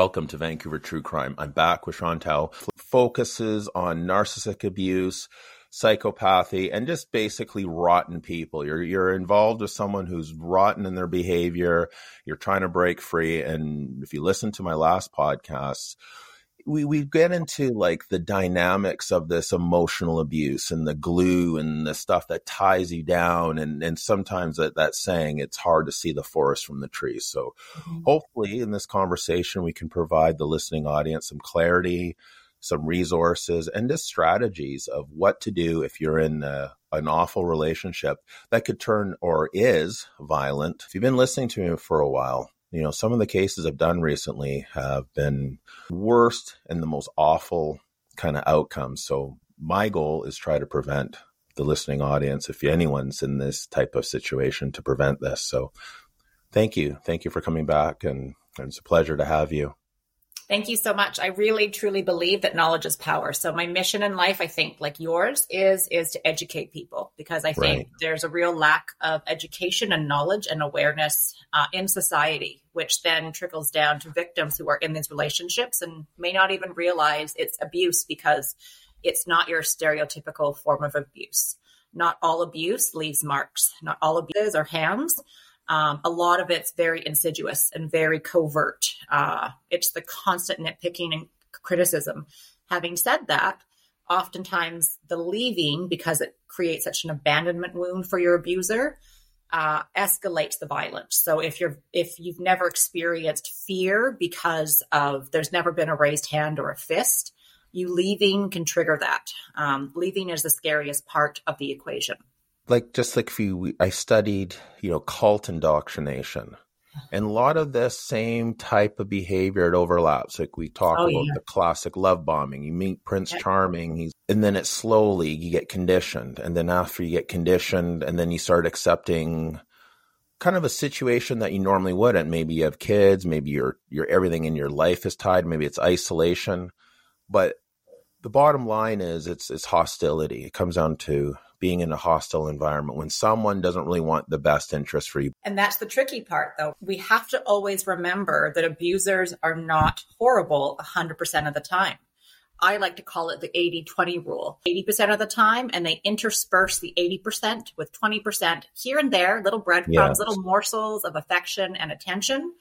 Welcome to Vancouver True Crime. I'm back with Chantal. Focuses on narcissistic abuse, psychopathy, and just basically rotten people. You're you're involved with someone who's rotten in their behavior. You're trying to break free. And if you listen to my last podcast, we we get into like the dynamics of this emotional abuse and the glue and the stuff that ties you down and and sometimes that that saying it's hard to see the forest from the trees so mm-hmm. hopefully in this conversation we can provide the listening audience some clarity some resources and just strategies of what to do if you're in a, an awful relationship that could turn or is violent if you've been listening to me for a while you know, some of the cases I've done recently have been worst and the most awful kind of outcomes. So my goal is try to prevent the listening audience, if anyone's in this type of situation, to prevent this. So thank you. Thank you for coming back and, and it's a pleasure to have you. Thank you so much. I really truly believe that knowledge is power. So my mission in life, I think like yours is is to educate people because I think right. there's a real lack of education and knowledge and awareness uh, in society, which then trickles down to victims who are in these relationships and may not even realize it's abuse because it's not your stereotypical form of abuse. Not all abuse leaves marks. Not all abuses are hands. Um, a lot of it's very insidious and very covert. Uh, it's the constant nitpicking and criticism. Having said that, oftentimes the leaving, because it creates such an abandonment wound for your abuser, uh, escalates the violence. So if you're if you've never experienced fear because of there's never been a raised hand or a fist, you leaving can trigger that. Um, leaving is the scariest part of the equation like just like if you, I studied, you know, cult indoctrination. Uh-huh. And a lot of this same type of behavior it overlaps. Like we talk oh, about yeah. the classic love bombing. You meet Prince Charming, he's and then it slowly you get conditioned. And then after you get conditioned and then you start accepting kind of a situation that you normally wouldn't. Maybe you have kids, maybe your your everything in your life is tied, maybe it's isolation. But the bottom line is it's it's hostility. It comes down to being in a hostile environment when someone doesn't really want the best interest for you. And that's the tricky part, though. We have to always remember that abusers are not horrible 100% of the time. I like to call it the 80 20 rule 80% of the time, and they intersperse the 80% with 20% here and there, little breadcrumbs, yes. little morsels of affection and attention,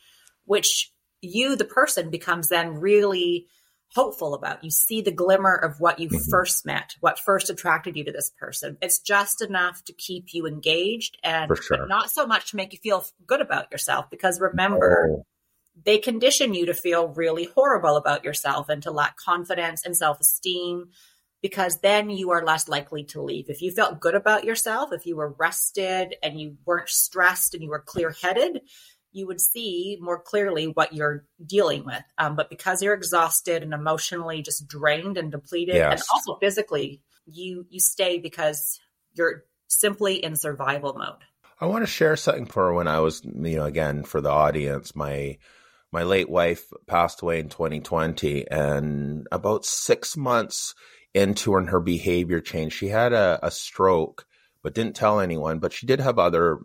which you, the person, becomes then really hopeful about. You see the glimmer of what you mm-hmm. first met, what first attracted you to this person. It's just enough to keep you engaged and sure. not so much to make you feel good about yourself because remember, oh. they condition you to feel really horrible about yourself and to lack confidence and self-esteem because then you are less likely to leave. If you felt good about yourself, if you were rested and you weren't stressed and you were clear-headed, you would see more clearly what you're dealing with. Um, but because you're exhausted and emotionally just drained and depleted, yes. and also physically, you you stay because you're simply in survival mode. I want to share something for when I was, you know, again for the audience, my my late wife passed away in 2020, and about six months into her, her behavior changed. She had a, a stroke but didn't tell anyone. But she did have other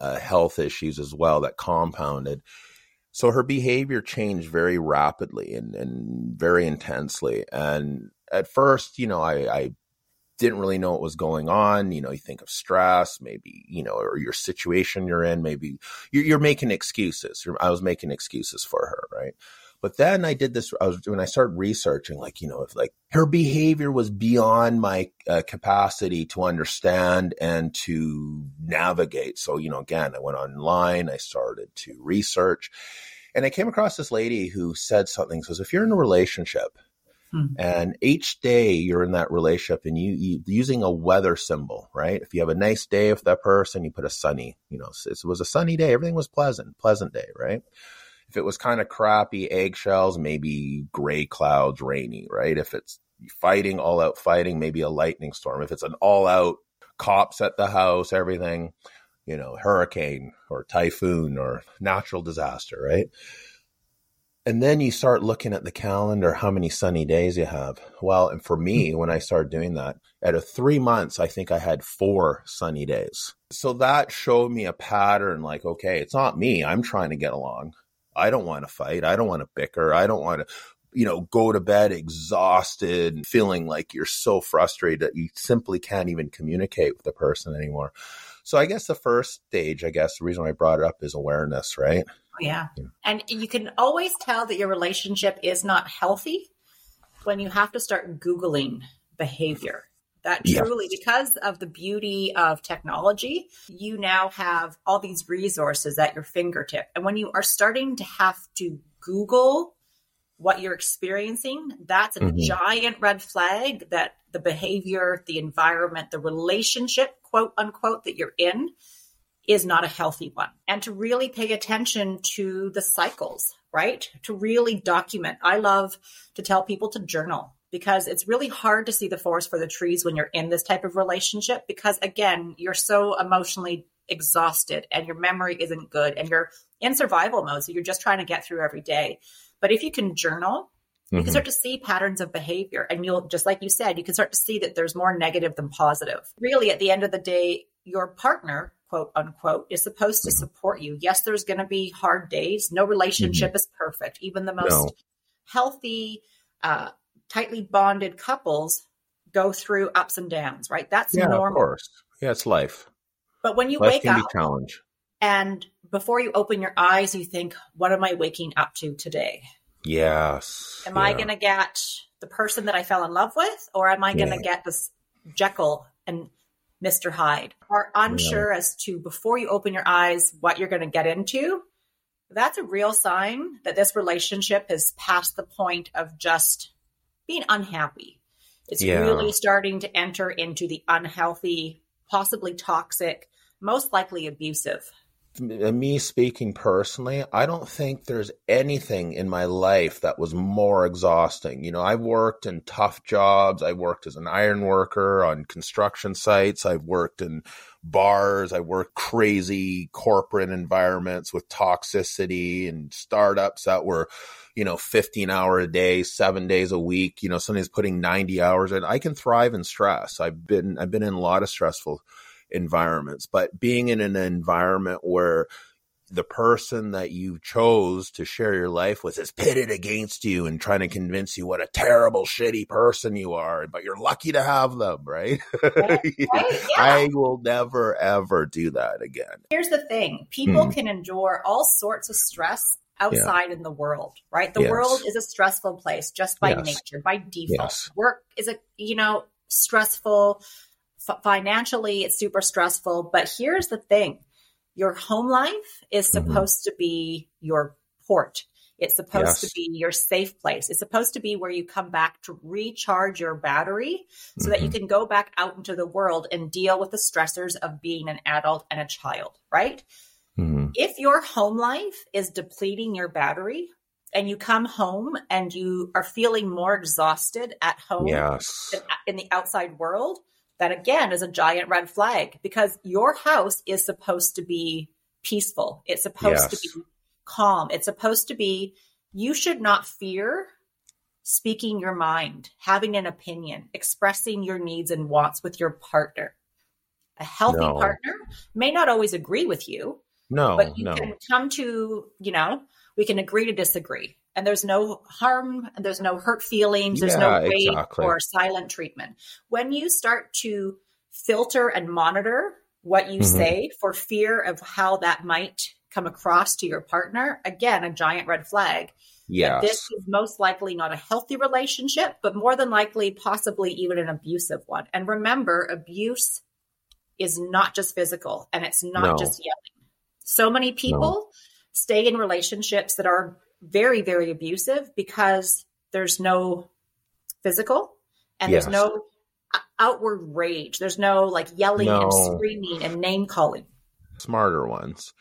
uh, health issues as well that compounded. So her behavior changed very rapidly and, and very intensely. And at first, you know, I, I didn't really know what was going on. You know, you think of stress, maybe, you know, or your situation you're in, maybe you're, you're making excuses. I was making excuses for her, right? But then I did this. I was when I started researching, like you know, if like her behavior was beyond my uh, capacity to understand and to navigate. So you know, again, I went online. I started to research, and I came across this lady who said something. Says, if you're in a relationship. Hmm. And each day you're in that relationship and you, you using a weather symbol, right? If you have a nice day with that person, you put a sunny, you know, it was a sunny day. Everything was pleasant, pleasant day, right? If it was kind of crappy eggshells, maybe gray clouds, rainy, right? If it's fighting, all out fighting, maybe a lightning storm. If it's an all out cops at the house, everything, you know, hurricane or typhoon or natural disaster, right? And then you start looking at the calendar, how many sunny days you have. Well, and for me, hmm. when I started doing that, at a three months, I think I had four sunny days. So that showed me a pattern like, okay, it's not me. I'm trying to get along I don't want to fight. I don't want to bicker. I don't want to, you know, go to bed exhausted, feeling like you're so frustrated that you simply can't even communicate with the person anymore. So I guess the first stage, I guess the reason I brought it up is awareness, right? Oh, yeah. yeah. And you can always tell that your relationship is not healthy when you have to start Googling behavior. That truly, yeah. because of the beauty of technology, you now have all these resources at your fingertip. And when you are starting to have to Google what you're experiencing, that's a mm-hmm. giant red flag that the behavior, the environment, the relationship, quote unquote, that you're in is not a healthy one. And to really pay attention to the cycles, right? To really document. I love to tell people to journal because it's really hard to see the forest for the trees when you're in this type of relationship because again, you're so emotionally exhausted and your memory isn't good and you're in survival mode. So you're just trying to get through every day. But if you can journal, you mm-hmm. can start to see patterns of behavior and you'll just like you said, you can start to see that there's more negative than positive. Really at the end of the day, your partner quote unquote is supposed to mm-hmm. support you. Yes, there's going to be hard days. No relationship mm-hmm. is perfect. Even the most no. healthy, uh, tightly bonded couples go through ups and downs, right? That's yeah, normal. Of course. Yeah, it's life. But when you life wake can up be challenge. and before you open your eyes, you think, what am I waking up to today? Yes. Am yeah. I going to get the person that I fell in love with, or am I going to yeah. get this Jekyll and Mr. Hyde are unsure as to before you open your eyes what you're going to get into, that's a real sign that this relationship has passed the point of just being unhappy. It's yeah. really starting to enter into the unhealthy, possibly toxic, most likely abusive me speaking personally, I don't think there's anything in my life that was more exhausting. You know, I've worked in tough jobs. I worked as an iron worker on construction sites. I've worked in bars. I worked crazy corporate environments with toxicity and startups that were, you know, 15 hour a day, seven days a week. You know, somebody's putting 90 hours in. I can thrive in stress. I've been, I've been in a lot of stressful environments, but being in an environment where the person that you chose to share your life with is pitted against you and trying to convince you what a terrible, shitty person you are, but you're lucky to have them, right? right, Yeah. I will never, ever do that again. Here's the thing people mm. can endure all sorts of stress outside yeah. in the world, right? The yes. world is a stressful place just by yes. nature, by default. Yes. Work is a, you know, stressful financially it's super stressful but here's the thing your home life is mm-hmm. supposed mm-hmm. to be your port it's supposed yes. to be your safe place it's supposed to be where you come back to recharge your battery so mm-hmm. that you mm-hmm. can go back out into the world and deal with the stressors of being an adult and a child right. If your home life is depleting your battery and you come home and you are feeling more exhausted at home yes. than in the outside world that again is a giant red flag because your house is supposed to be peaceful. It's supposed yes. to be calm. It's supposed to be, you should not fear speaking your mind, having an opinion, expressing your needs and wants with your partner. A healthy no. partner may not always agree with you. No, but you no. can come to, you know, we can agree to disagree and there's no harm and there's no hurt feelings there's yeah, no rape exactly. or silent treatment when you start to filter and monitor what you mm-hmm. say for fear of how that might come across to your partner again a giant red flag yeah this is most likely not a healthy relationship but more than likely possibly even an abusive one and remember abuse is not just physical and it's not no. just yelling so many people no. stay in relationships that are very, very abusive because there's no physical and yes. there's no outward rage. There's no like yelling no. and screaming and name calling. Smarter ones.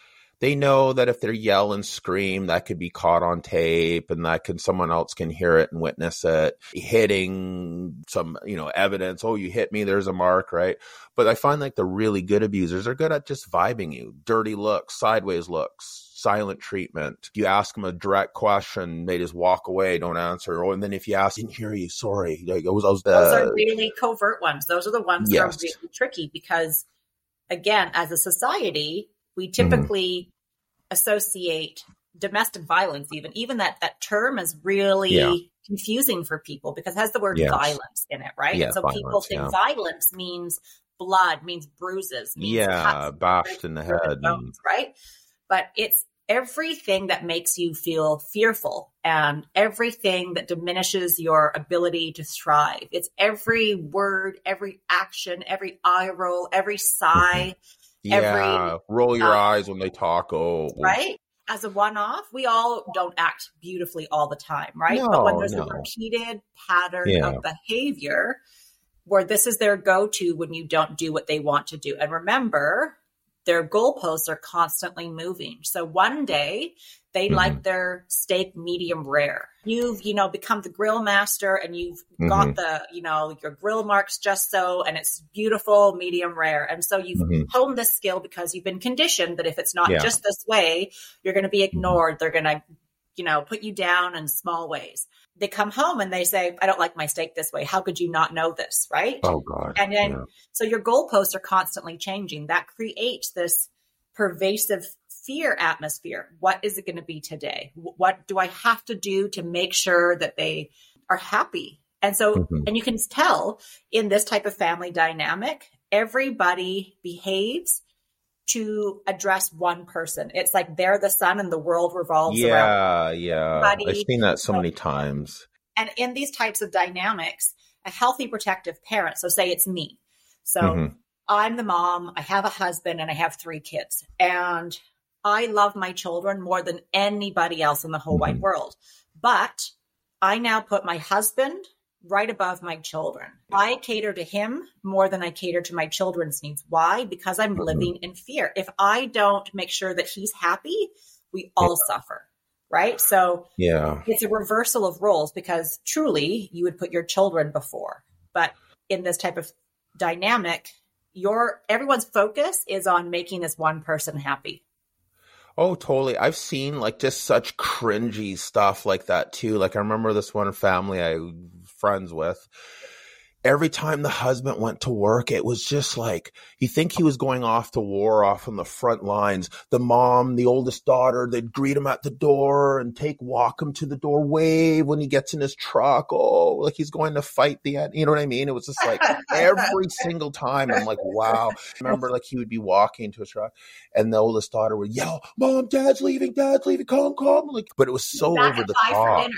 They know that if they yell and scream, that could be caught on tape and that can someone else can hear it and witness it. Hitting some, you know, evidence. Oh, you hit me, there's a mark, right? But I find like the really good abusers are good at just vibing you. Dirty looks, sideways looks, silent treatment. You ask them a direct question, they just walk away, don't answer. Oh, and then if you ask, didn't hear you, sorry. Like, those, those, those are uh, really covert ones. Those are the ones yes. that are really tricky because, again, as a society, we mm-hmm. typically mm-hmm. associate domestic violence even even that that term is really Yeah. confusing for people because it has the word Yes. violence in it right Yeah, so people think yeah. violence means blood means bruises means Yeah, cuts, bashed in the head. and- right but it's everything that makes you feel fearful and everything that diminishes your ability to thrive it's every word every action every eye roll every sigh Yeah, every, roll your uh, eyes when they talk. Oh, right? As a one off, we all don't act beautifully all the time, right? but when there's no. a repeated pattern Yeah. of behavior where this is their go to when you don't do what they want to do. And remember, their goalposts are constantly moving. So one day they Mhm. like their steak medium rare. You've, you know, become the grill master and you've Mm-hmm. got the, you know, your grill marks just so and it's beautiful medium rare. And so you've Mhm. honed this skill because you've been conditioned that if it's not Yeah. Mm-hmm. just this way, you're going to be ignored. They're going to, you know, put you down in small ways. They come home and they say, I don't like my steak this way. How could you not know this? Right. oh God. And then, yeah. so your goalposts are constantly changing. That creates this pervasive fear atmosphere. What is it going to be today? What do I have to do to make sure that they are happy? And so, Mhm. and you can tell in this type of family dynamic, everybody behaves to address one person. It's like they're the sun and the world revolves around. Yeah, yeah. I've seen that so many times. And in these types of dynamics, a healthy protective parent, so say it's me. So Mhm. I'm the mom, I have a husband, and I have three kids. And I love my children more than anybody else in the whole wide Mhm. world. But I now put my husband right above my children. I cater to him more than I cater to my children's needs. Why? Because I'm Mhm. living in fear. If I don't make sure that he's happy, we all suffer. Right. So Yeah. it's a reversal of roles because truly you would put your children before but in this type of dynamic your everyone's focus is on making this one person happy Oh, totally. I've seen like just such cringy stuff like that too. Like I remember this one family I friends with. Every time the husband went to work, it was just like you think he was going off to war off on the front lines. The mom, the oldest daughter, they'd greet him at the door and take walk him to the door, wave when he gets in his truck. Oh, like he's going to fight the end. You know what I mean? It was just like every single time. I'm like, wow. remember like he would be walking to his truck and the oldest daughter would yell, "Mom, Dad's leaving! Dad's leaving! Come, come!" Like, but it was so over the top.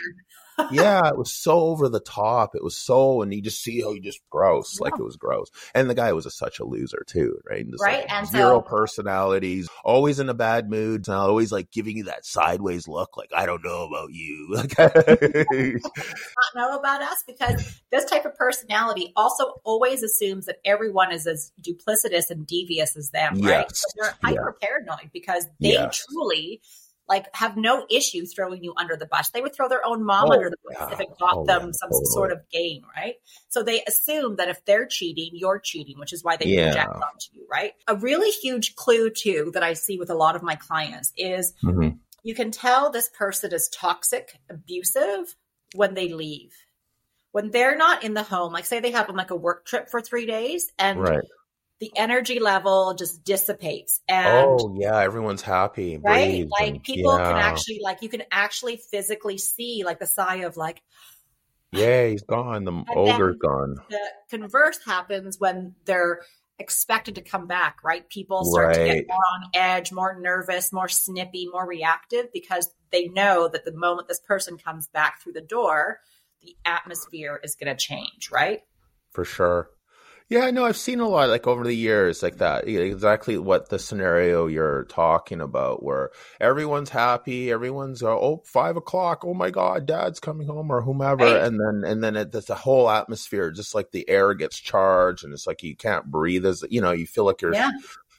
Yeah, it was so over the top. It was so, and you just see how you just gross, like it was gross. And the guy was a, such a loser too, right? Just, Right, like, and zero so- personalities, always in a bad mood, and always like giving you that sideways look, like I don't know about you. Like, not know about us because this type of personality also always assumes that everyone is as duplicitous and devious as them right so they're hyper paranoid because they Yes. truly like have no issue throwing you under the bus. They would throw their own mom Oh, under the bus yeah. if it got Oh, them yeah, some totally. sort of gain, right? So they assume that if they're cheating, you're cheating, which is why they Yeah. project onto you, right? A really huge clue too that I see with a lot of my clients is Mhm. you can tell this person is toxic, abusive when they leave. When they're not in the home, like say they have like a work trip for three days and right? The energy level just dissipates and Oh yeah, everyone's happy, right like and- people can actually like you can actually physically see like the sigh of like Yeah, he's gone. The ogre's gone. the converse happens when they're expected to come back right people start to get more on edge more nervous more snippy more reactive because they know that the moment this person comes back through the door the atmosphere is going to change right For sure. Yeah, no, I've seen a lot like over the years like that. Exactly what the scenario you're talking about, where everyone's happy, everyone's uh, oh five o'clock, oh my god, dad's coming home or whomever, Right. and then and then it, there's a whole atmosphere, just like the air gets charged, and it's like you can't breathe as you know, you feel like you're yeah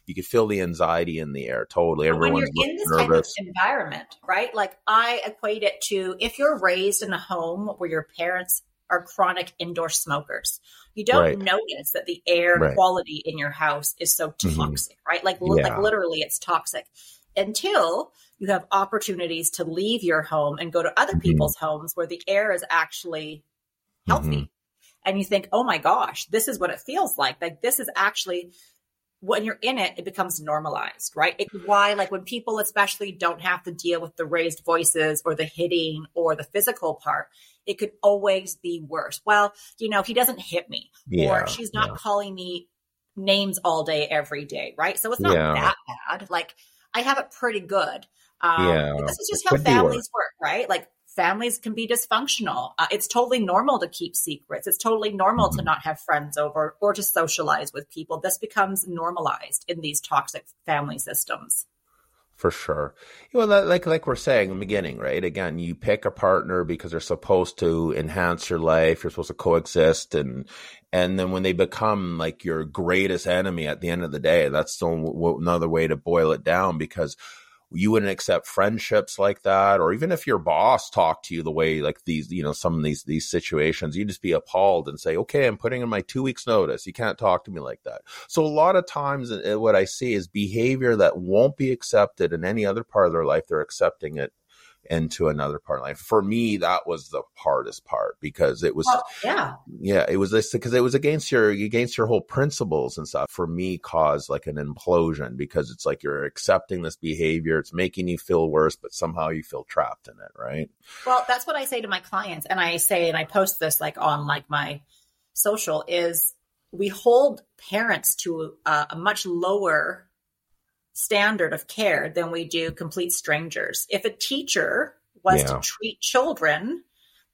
you can feel the anxiety in the air. Totally, But everyone's in this looking type nervous. of environment, right? Like I equate it to if you're raised in a home where your parents are chronic indoor smokers, you don't Right. notice that the air Right. quality in your house is so Mhm. toxic, right? Like, Yeah. like literally, it's toxic until you have opportunities to leave your home and go to other Mhm. people's homes where the air is actually healthy. Mhm. And you think, oh my gosh, this is what it feels like. Like, this is actually when you're in it, it becomes normalized, right? It's why, like, when people especially don't have to deal with the raised voices or the hitting or the physical part, it could always be worse. Well, you know, he doesn't hit me, Yeah, or she's not yeah. calling me names all day, every day, right? So it's not Yeah. that bad. Like, I have it pretty good. Um, Yeah, this is just it how families work, right? Like, families can be dysfunctional. Uh, it's totally normal to keep secrets. It's totally normal to Mhm. not have friends over or to socialize with people. This becomes normalized in these toxic family systems. For sure. Well, that, like like we're saying in the beginning, right? Again, you pick a partner because they're supposed to enhance your life. You're supposed to coexist, and and then when they become like your greatest enemy at the end of the day, that's the, another way to boil it down because you wouldn't accept friendships like that, or even if your boss talked to you the way like these, you know, some of these these situations, you'd just be appalled and say, "Okay, I'm putting in my two weeks notice. You can't talk to me like that." So a lot of times, uh, what I see is behavior that won't be accepted in any other part of their life. They're accepting it into another part of life. For me, that was the hardest part because it was, yeah. yeah, it was this because it was against your against your whole principles and stuff. For me, caused like an implosion because it's like you're accepting this behavior. It's making you feel worse, but somehow you feel trapped in it, right? Well, that's what I say to my clients, and I say, and I post this like on like my social is we hold parents to a, a much lower standard of care than we do complete strangers. If a teacher was Yeah. to treat children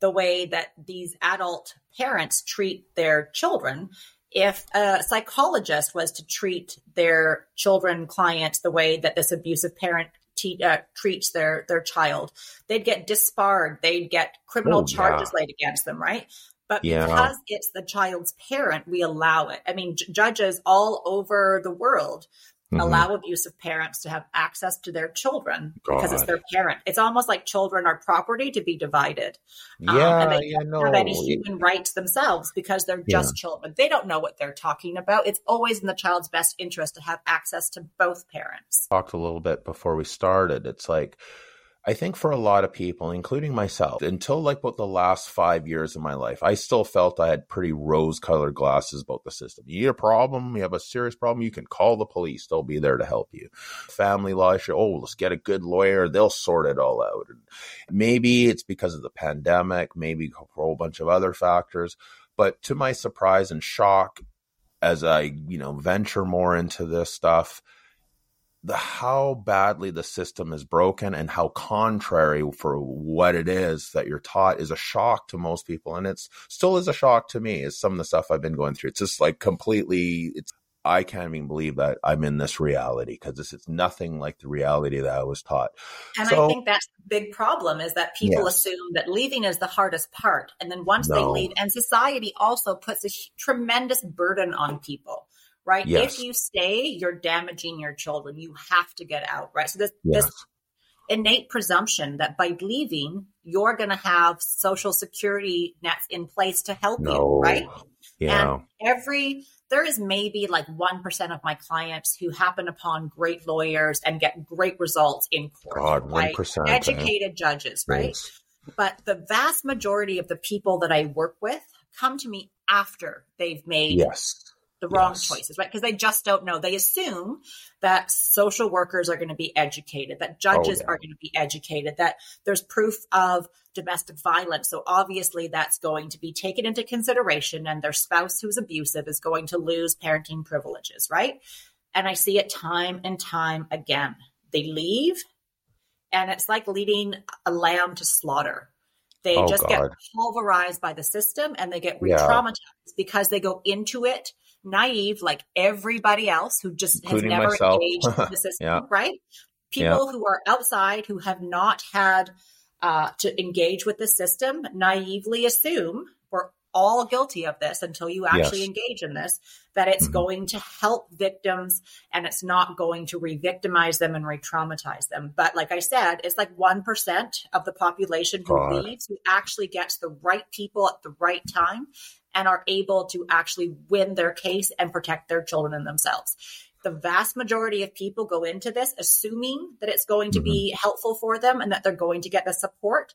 the way that these adult parents treat their children, if a psychologist was to treat their children clients the way that this abusive parent te- uh, treats their their child, they'd get disbarred, they'd get criminal Oh, yeah. charges laid against them, right? But Yeah. because it's the child's parent, we allow it. I mean, j- judges all over the world Mhm. allow abusive parents to have access to their children because it's their parent. It's almost like children are property to be divided. Um, Yeah, and they yeah, no. have any human rights themselves because they're just children. They don't know what they're talking about. It's always in the child's best interest to have access to both parents. talked a little bit before we started. It's like, I think for a lot of people, including myself, until like about the last five years of my life, I still felt I had pretty rose colored glasses about the system. You need a problem, you have a serious problem, you can call the police. They'll be there to help you. Family law issue, oh, let's get a good lawyer. They'll sort it all out. And maybe it's because of the pandemic, maybe a whole bunch of other factors. But to my surprise and shock, as I, you know, venture more into this stuff, the how badly the system is broken and how contrary for what it is that you're taught is a shock to most people. And it's still is a shock to me. Is some of the stuff i've been going through. It's just like completely it's i can't even believe that i'm in this reality because this is nothing like the reality that i was taught. And So- I think that's the big problem is that people Yes. assume that leaving is the hardest part. And then once they leave, and society also puts a tremendous burden on people, right? Yes. If you stay, you're damaging your children. You have to get out, right? So this, yes this innate presumption that by leaving, you're going to have social security nets in place to help no you, right? yeah And every there is maybe like 1% of my clients who happen upon great lawyers and get great results in court. god right? 1% eh? Educated judges, right? But the vast majority of the people that I work with come to me after they've made yes the wrong Yes. choices, right? Because they just don't know. They assume that social workers are going to be educated, that oh, judges Oh, yeah. are going to be educated, that there's proof of domestic violence. So obviously that's going to be taken into consideration and their spouse who's abusive is going to lose parenting privileges, right? And I see it time and time again. They leave and it's like leading a lamb to slaughter. They Oh, just get pulverized by the system and they get Yeah. re-traumatized because they go into it naive like everybody else who just Including has never myself. engaged the system, Yeah. right? People who are outside who have not had uh, to engage with the system naively assume we're all guilty of this until you actually Yes. engage in this that it's Mhm. going to help victims and it's not going to re-victimize them and re-traumatize them but like i said it's like 1% of the population who God. leaves who actually gets the right people at the right time and are able to actually win their case and protect their children and themselves the vast majority of people go into this assuming that it's going to be helpful for them and that they're going to get the support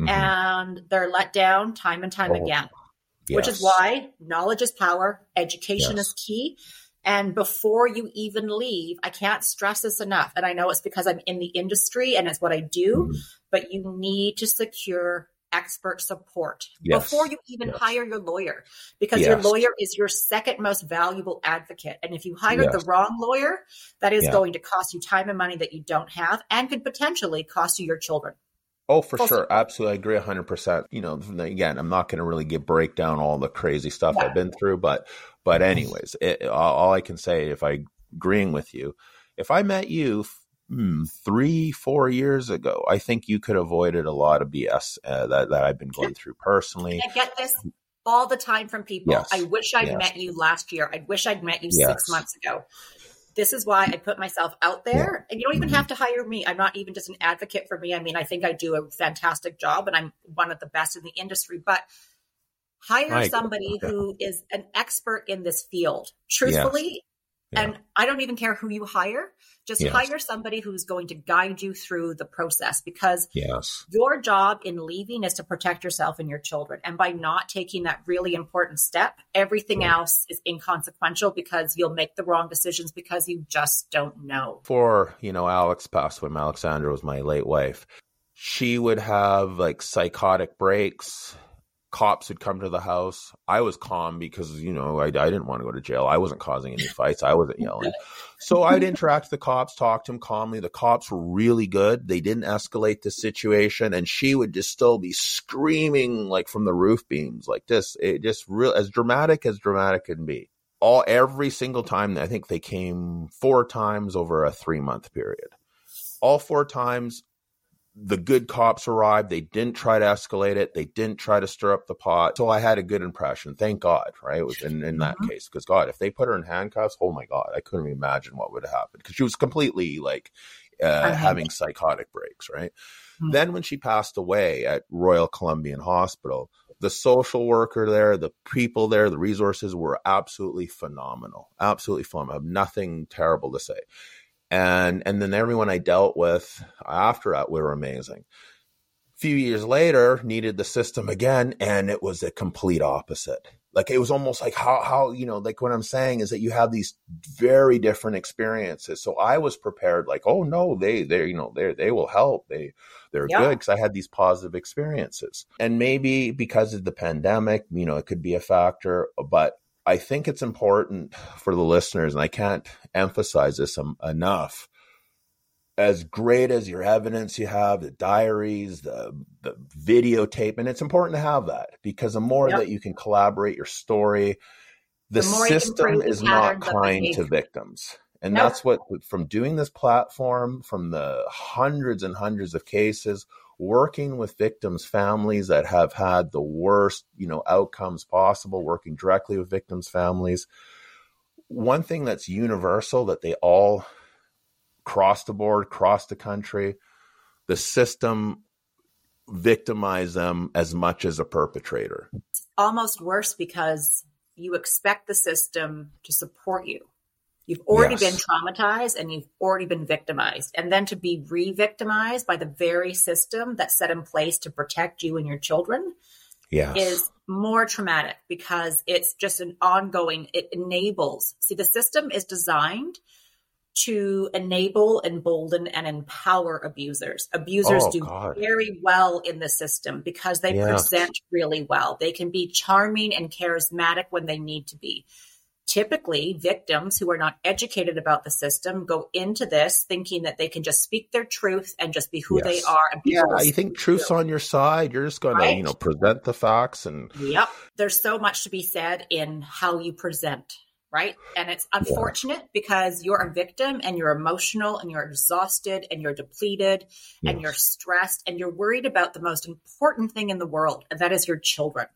Mhm. and they're let down time and time Oh, again which is why knowledge is power education Yes. is key And before you even leave, I can't stress this enough. And I know it's because I'm in the industry and it's what I do, mm-hmm. but you need to secure expert support yes. before you even yes. hire your lawyer because yes. your lawyer is your second most valuable advocate. And if you hire the wrong lawyer, that is yeah. going to cost you time and money that you don't have and could potentially cost you your children. Oh, for Full sure. Support. Absolutely. I agree 100%. You know, again, I'm not going to really get break down all the crazy stuff yeah. I've been through, but, but anyways, it, all I can say, if I agreeing with you, if I met you hmm, three, four years ago, I think you could have avoided a lot of BS uh, that, that I've been going through personally. I get this all the time from people. Yes. I wish I'd yes. met you last year. I wish I'd met you yes. six months ago this is why I put myself out there. And you don't even have to hire me. I'm not even just an advocate for me. I mean, I think I do a fantastic job and I'm one of the best in the industry, but hire somebody who is an expert in this field. Truthfully, yeah. And I don't even care who you hire. Just yes. hire somebody who's going to guide you through the process because yes. your job in leaving is to protect yourself and your children. And by not taking that really important step, everything yeah. else is inconsequential because you'll make the wrong decisions because you just don't know. For, you know, Alex passed when Alexandra was my late wife. She would have like psychotic breaks cops had come to the house. I was calm because, you know, I, I didn't want to go to jail. I wasn't causing any fights. I wasn't yelling. So I'd interact with the cops, talk to them calmly. The cops were really good. They didn't escalate the situation. And she would just still be screaming like from the roof beams, like this. It just real as dramatic as dramatic can be. All every single time, I think they came four times over a three month period. All four times, the good cops arrived. They didn't try to escalate it. They didn't try to stir up the pot. So I had a good impression. Thank God, right? It was in, in that mm-hmm. case. Because God, if they put her in handcuffs, oh my God, I couldn't imagine what would have happened. Because she was completely like uh, having psychotic breaks, right? Mm-hmm. Then when she passed away at Royal Columbian Hospital, the social worker there, the people there, the resources were absolutely phenomenal. Absolutely phenomenal. I have nothing terrible to say and and then everyone I dealt with after that were amazing. A few years later, needed the system again, and it was a complete opposite. Like it was almost like how how you know like what I'm saying is that you have these very different experiences. So I was prepared, like oh no, they they you know they they will help they they're yeah. good because I had these positive experiences. And maybe because of the pandemic, you know, it could be a factor, but I think it's important for the listeners, and I can't emphasize this enough. As great as your evidence you have, the diaries, the, the videotape, and it's important to have that because the more yep. that you can collaborate your story, the, the system is not kind to victims. And nope. that's what, from doing this platform, from the hundreds and hundreds of cases, working with victims' families that have had the worst, you know, outcomes possible, working directly with victims' families. One thing that's universal that they all cross the board, cross the country, the system victimize them as much as a perpetrator. It's almost worse because you expect the system to support you. You've already yes. been traumatized and you've already been victimized. And then to be re victimized by the very system that's set in place to protect you and your children yes. is more traumatic because it's just an ongoing, it enables. See, the system is designed to enable, embolden, and empower abusers. Abusers oh, do God. very well in the system because they present really well. They can be charming and charismatic when they need to be typically victims who are not educated about the system go into this thinking that they can just speak their truth and just be who yes. they are. And yeah, you think truth's on your side. You're just going right? to, you know, present the facts and. Yep. There's so much to be said in how you present. Right. And it's unfortunate yeah. because you're a victim and you're emotional and you're exhausted and you're depleted yes. and you're stressed and you're worried about the most important thing in the world, and that is your children.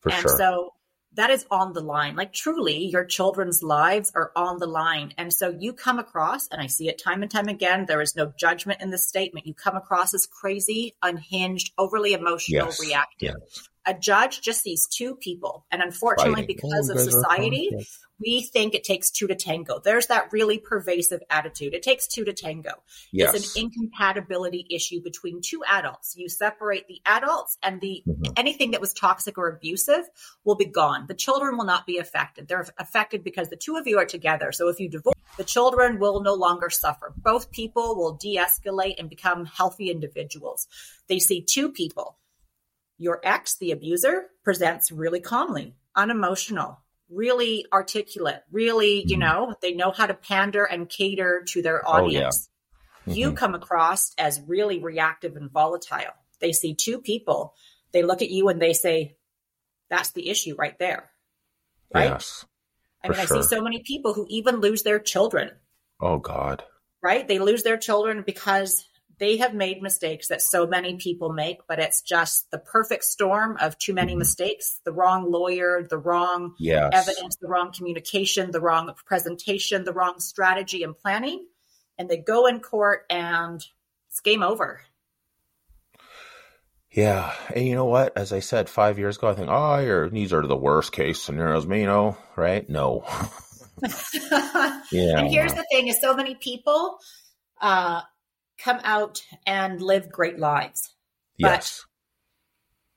For and sure. so that is on the line. Like truly, your children's lives are on the line. And so you come across, and I see it time and time again, there is no judgment in the statement. You come across as crazy, unhinged, overly emotional, yes. reactive. Yes. A judge just these two people. And unfortunately, Fighting. because Oh, of you guys are society, we think it takes two to tango. There's that really pervasive attitude. It takes two to tango. Yes. It's an incompatibility issue between two adults. You separate the adults and the Mhm. anything that was toxic or abusive will be gone. The children will not be affected. They're affected because the two of you are together. So if you divorce, the children will no longer suffer. Both people will de-escalate and become healthy individuals. They see two people. Your ex, the abuser, presents really calmly, unemotional, really articulate, really, you Mhm. know, they know how to pander and cater to their Oh, yeah. audience. You come across as really reactive and volatile. They see two people, they look at you and they say, That's the issue right there. Right? Yes. I mean, I see so many people who even lose their children, Oh God. right? They lose their children because they have made mistakes that so many people make, but it's just the perfect storm of too many Mhm. mistakes, the wrong lawyer, the wrong Yes. evidence, the wrong communication, the wrong presentation, the wrong strategy and planning. And they go in court and it's game over. Yeah, and you know what? As I said five years ago, I think, oh, your these are the worst case scenarios. Me, you know, right? No. yeah. and here's the thing is so many people uh, come out and live great lives. yes.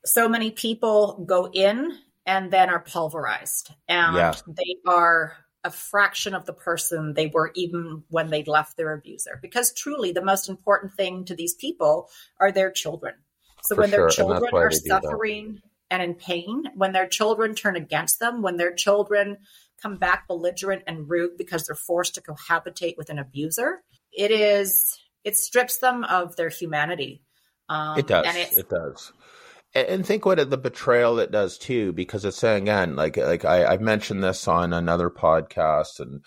So many people go in and then are pulverized and Yes. they are a fraction of the person they were even when they left their abuser. Because truly the most important thing to these people are their children. So For when their sure, that's children are they do that. suffering and in pain, when their children turn against them, when their children come back belligerent and rude because they're forced to cohabitate with an abuser, it is it strips them of their humanity. Um, It does. and It does. And, and think what the betrayal it does too, because it's saying again, like like I, I mentioned this on another podcast, and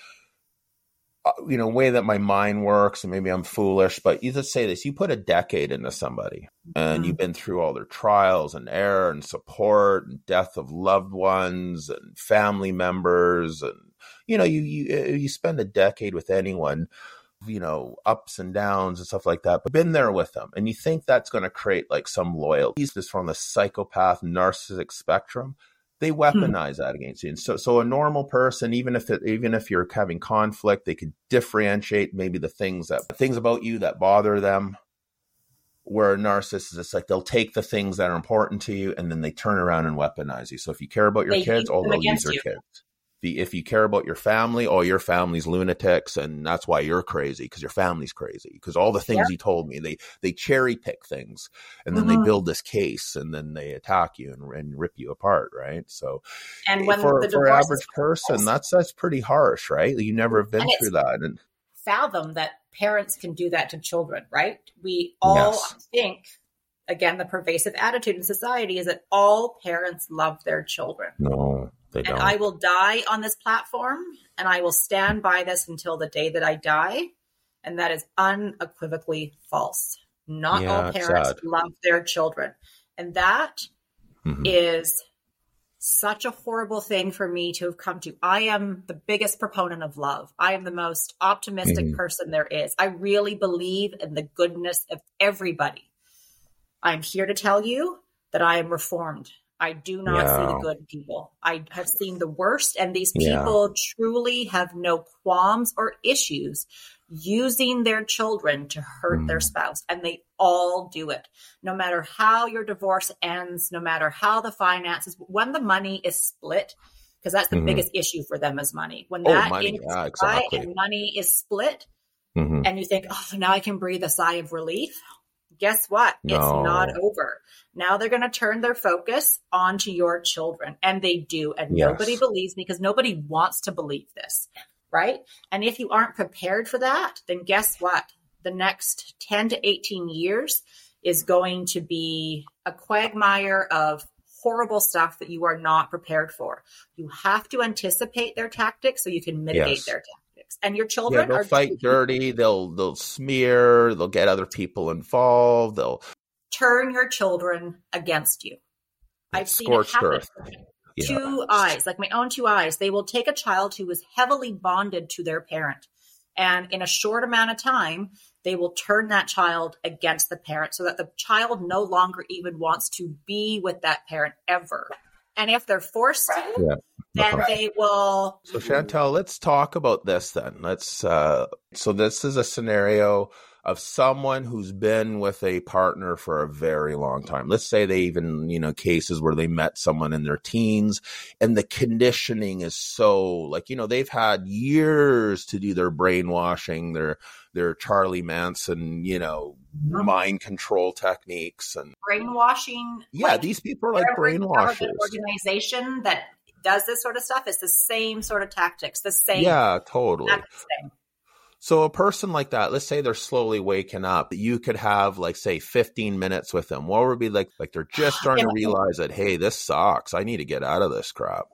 uh, you know, way that my mind works, and maybe I'm foolish, but you just say this: you put a decade into somebody, and Mhm. you've been through all their trials and error and support and death of loved ones and family members, and you know, you you you spend a decade with anyone you know, ups and downs and stuff like that, but been there with them. And you think that's going to create like some loyalty. This from the psychopath narcissistic spectrum. They hmm. weaponize that against you. And so, so a normal person, even if it, even if you're having conflict, they could differentiate maybe the things that things about you that bother them. Where a narcissist is like they'll take the things that are important to you and then they turn around and weaponize you. So if you care about your They kids, oh, they'll use your you. kids. The, if you care about your family, oh, your family's lunatics, and that's why you're crazy because your family's crazy. Because all the things he told me, they they cherry pick things, and then Mhm. they build this case, and then they attack you and, and rip you apart, right? So, and when for the for average person, that's that's pretty harsh, right? You never have been And through that, and fathom that parents can do that to children, right? We all Yes. think, again, the pervasive attitude in society is that all parents love their children. no, they don't. I will die on this platform and I will stand by this until the day that I die. And that is unequivocally false. Not Yeah, all parents sad. love their children. And that Mhm. is such a horrible thing for me to have come to. I am the biggest proponent of love. I am the most optimistic Mhm. person there is. I really believe in the goodness of everybody. I'm here to tell you that I am reformed. I do not see the good people. I have seen the worst, and these Yeah. people truly have no qualms or issues using their children to hurt their Mm. spouse. And they all do it. No matter how your divorce ends, no matter how the finances, when the money is split, because that's the Mhm. biggest issue for them is money. When Oh, that money. is Yeah, exactly. and money is split, Mhm. and you think, oh, now I can breathe a sigh of relief. Guess what? It's not over. Now they're going to turn their focus onto your children. And they do. And Yes. nobody believes me because nobody wants to believe this. Right. And if you aren't prepared for that, then guess what? The next 10 to 18 years is going to be a quagmire of horrible stuff that you are not prepared for. You have to anticipate their tactics so you can mitigate Yes. their tactics. And your Yeah, children they'll are fight dirty. They'll they'll smear. They'll get other people involved. They'll turn your children against you. I've seen it Scorched happen. earth. yeah. Two eyes, like my own two eyes. They will take a child who is heavily bonded to their parent. And in a short amount of time, they will turn that child against the parent so that the child no longer even wants to be with that parent ever. And if they're forced to, yeah. Then they will. So Chantal, let's talk about this then. Let's. Uh, so this is a scenario of someone who's been with a partner for a very long time. Let's say they even, you know, cases where they met someone in their teens and the conditioning is so like, you know, they've had years to do their brainwashing, their their Charlie Manson, you know, mm-hmm. mind control techniques and brainwashing. Yeah, like, these people are like brainwashers. Organization that does this sort of stuff. It's the same sort of tactics, the same. Yeah, totally. So a person like that, let's say they're slowly waking up, you could have like say 15 minutes with them. What would be like like they're just starting to realize that hey, this sucks. I need to get out of this crap.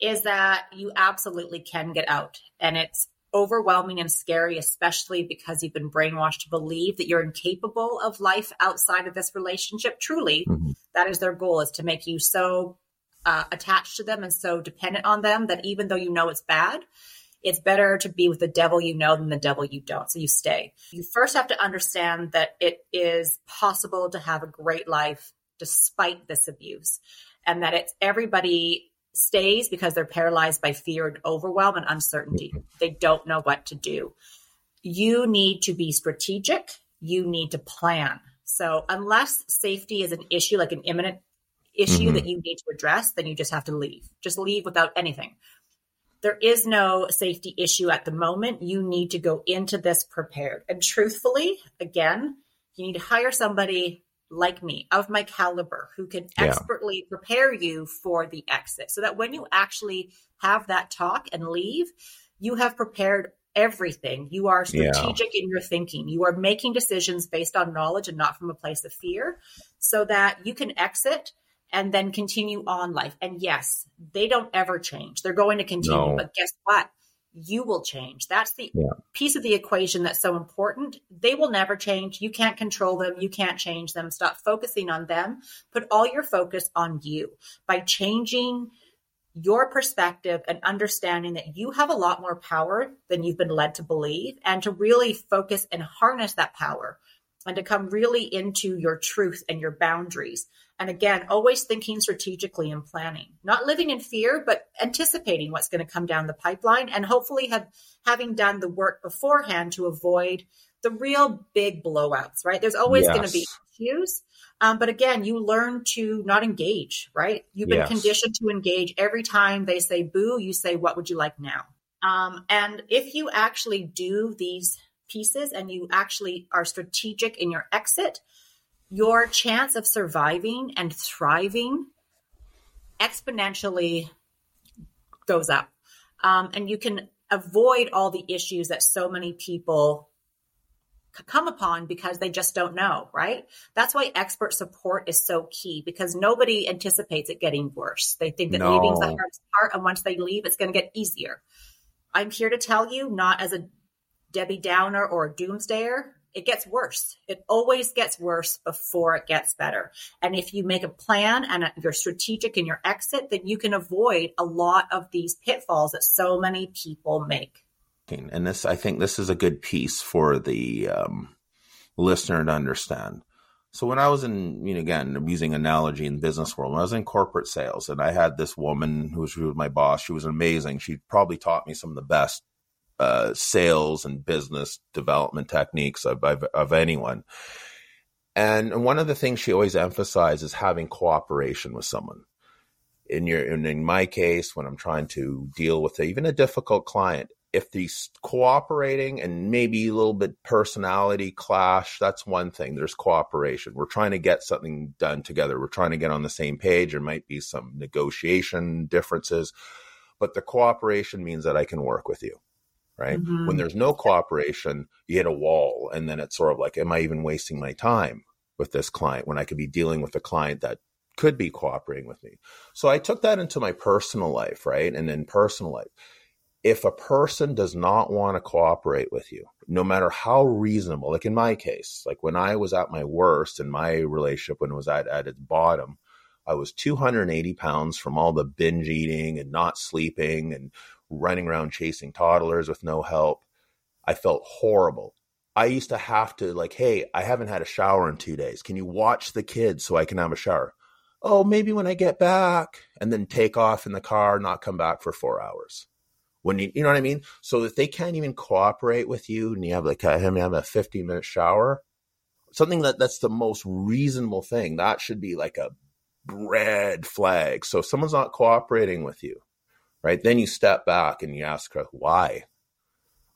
Is that you absolutely can get out and it's overwhelming and scary especially because you've been brainwashed to believe that you're incapable of life outside of this relationship. Truly, mm-hmm. that is their goal is to make you so uh, attached to them and so dependent on them that even though you know it's bad, it's better to be with the devil you know than the devil you don't. So you stay. You first have to understand that it is possible to have a great life despite this abuse and that it's everybody stays because they're paralyzed by fear and overwhelm and uncertainty. Mm-hmm. They don't know what to do. You need to be strategic. You need to plan. So unless safety is an issue, like an imminent issue mm-hmm. that you need to address, then you just have to leave. Just leave without anything there is no safety issue at the moment. You need to go into this prepared. And truthfully, again, you need to hire somebody like me of my caliber who can yeah. expertly prepare you for the exit so that when you actually have that talk and leave, you have prepared everything. You are strategic yeah. in your thinking. You are making decisions based on knowledge and not from a place of fear so that you can exit and then continue on life. And yes, they don't ever change. They're going to continue. No. But guess what? You will change. That's the yeah. piece of the equation that's so important. They will never change. You can't control them. You can't change them. Stop focusing on them. Put all your focus on you by changing your perspective and understanding that you have a lot more power than you've been led to believe and to really focus and harness that power and to come really into your truth and your boundaries and again, always thinking strategically and planning, not living in fear, but anticipating what's going to come down the pipeline and hopefully have having done the work beforehand to avoid the real big blowouts, right? There's always yes. going to be issues. Um, but again, you learn to not engage, right? You've been yes. conditioned to engage every time they say boo, you say, what would you like now? Um, and if you actually do these pieces and you actually are strategic in your exit, your chance of surviving and thriving exponentially goes up. Um, and you can avoid all the issues that so many people come upon because they just don't know, right? That's why expert support is so key because nobody anticipates it getting worse. They think that no. leaving is the hardest part, and once they leave, it's going to get easier. I'm here to tell you, not as a Debbie Downer or a doomsdayer, it gets worse. It always gets worse before it gets better. And if you make a plan and you're strategic in your exit, then you can avoid a lot of these pitfalls that so many people make. And this, I think this is a good piece for the um, listener to understand. So when I was in, you know, again, using analogy in business world, when I was in corporate sales and I had this woman who was my boss, she was amazing. She probably taught me some of the best uh, sales and business development techniques of, of, of anyone. And one of the things she always emphasizes is having cooperation with someone. In your, in, in my case, when I'm trying to deal with even a difficult client, if these cooperating and maybe a little bit personality clash, that's one thing. There's cooperation. We're trying to get something done together. We're trying to get on the same page. There might be some negotiation differences, but the cooperation means that I can work with you right? Mm-hmm. When there's no cooperation, you hit a wall. And then it's sort of like, am I even wasting my time with this client when I could be dealing with a client that could be cooperating with me? So I took that into my personal life, right? And in personal life, if a person does not want to cooperate with you, no matter how reasonable, like in my case, like when I was at my worst in my relationship, when it was at, at its bottom, I was 280 pounds from all the binge eating and not sleeping and running around chasing toddlers with no help. I felt horrible. I used to have to like, hey, I haven't had a shower in two days. Can you watch the kids so I can have a shower? Oh, maybe when I get back, and then take off in the car, not come back for four hours. When you, you know what I mean? So if they can't even cooperate with you, and you have like, I have a 15 minute shower, something that that's the most reasonable thing. That should be like a red flag. So if someone's not cooperating with you, right? Then you step back and you ask her why.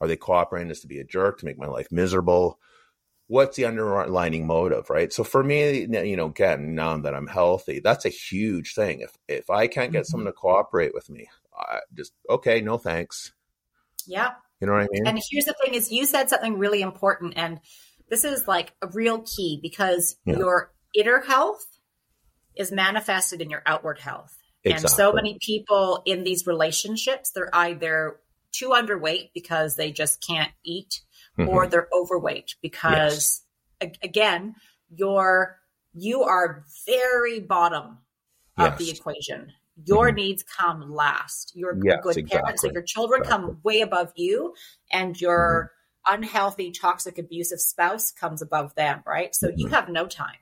Are they cooperating just to be a jerk, to make my life miserable? What's the underlining motive, right? So for me, you know, again, now that I'm healthy, that's a huge thing. If if I can't get mm-hmm. someone to cooperate with me, I just okay, no thanks. Yeah. You know what I mean? And here's the thing is you said something really important and this is like a real key because yeah. your inner health is manifested in your outward health. Exactly. And so many people in these relationships, they're either too underweight because they just can't eat mm-hmm. or they're overweight because yes. again, you're you are very bottom yes. of the equation. Your mm-hmm. needs come last. You're yes, good exactly. parents, so your children exactly. come way above you, and your mm-hmm. unhealthy, toxic, abusive spouse comes above them, right? So you mm-hmm. have no time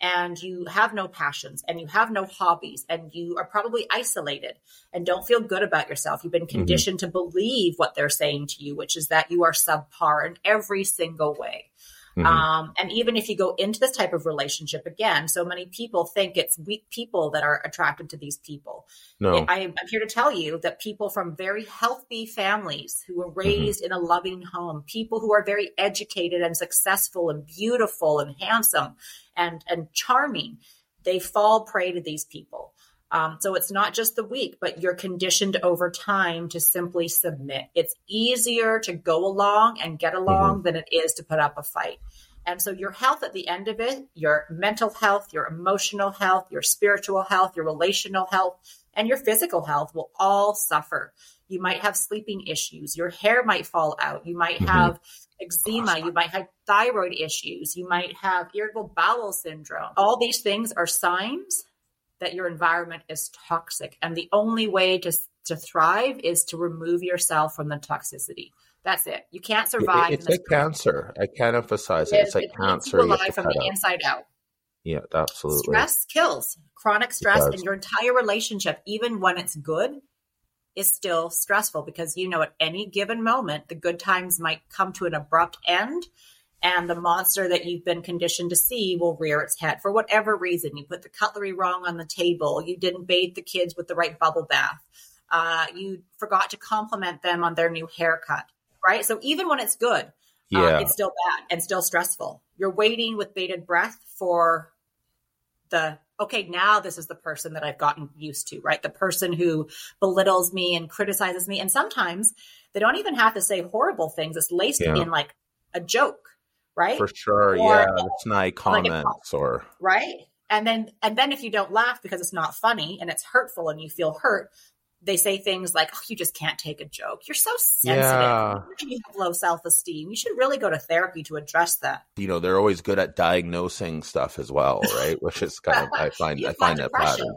and you have no passions and you have no hobbies and you are probably isolated and don't feel good about yourself. You've been mm-hmm. conditioned mm-hmm. to believe what they're saying to you, which is that you are subpar in every single way. Mm-hmm. Um, and even if you go into this type of relationship again, so many people think it's weak people that are attracted to these people. No. I, am here to tell you that people from very healthy families who were mm-hmm. raised mm-hmm. in a loving home, people who are very educated and successful and beautiful and handsome and, and charming, they fall prey to these people. Um, so it's not just the weak, but you're conditioned over time to simply submit. It's easier to go along and get along mm-hmm. than it is to put up a fight. And so your health at the end of it, your mental health, your emotional health, your spiritual health, your relational health, and your physical health will all suffer. You might have sleeping issues. Your hair might fall out. You might mm-hmm. have eczema. You might have thyroid issues. You might have irritable bowel syndrome. All these things are signs that your environment is toxic. And the only way to, to thrive is to remove yourself from the toxicity. That's it. You can't survive. It, it's like cancer. I can't emphasize it. it it's like it cancer. You alive from the out. inside out. Yeah, absolutely. Stress kills. Chronic stress in your entire relationship, even when it's good, is still stressful because you know at any given moment the good times might come to an abrupt end and the monster that you've been conditioned to see will rear its head for whatever reason. You put the cutlery wrong on the table. You didn't bathe the kids with the right bubble bath. Uh, you forgot to compliment them on their new haircut, right? So even when it's good, uh, yeah. It's still bad and still stressful. You're waiting with bated breath for the okay, now this is the person that I've gotten used to, right? The person who belittles me and criticizes me. And sometimes they don't even have to say horrible things. It's laced yeah. in like a joke right? For sure, or, yeah, snide comments like or right. And then and then if you don't laugh because it's not funny and it's hurtful and you feel hurt, they say things like, "Oh, you just can't take a joke. You're so sensitive. Yeah. You have low self esteem. You should really go to therapy to address that." You know, they're always good at diagnosing stuff as well, right? Which is kind of I find I find that pattern.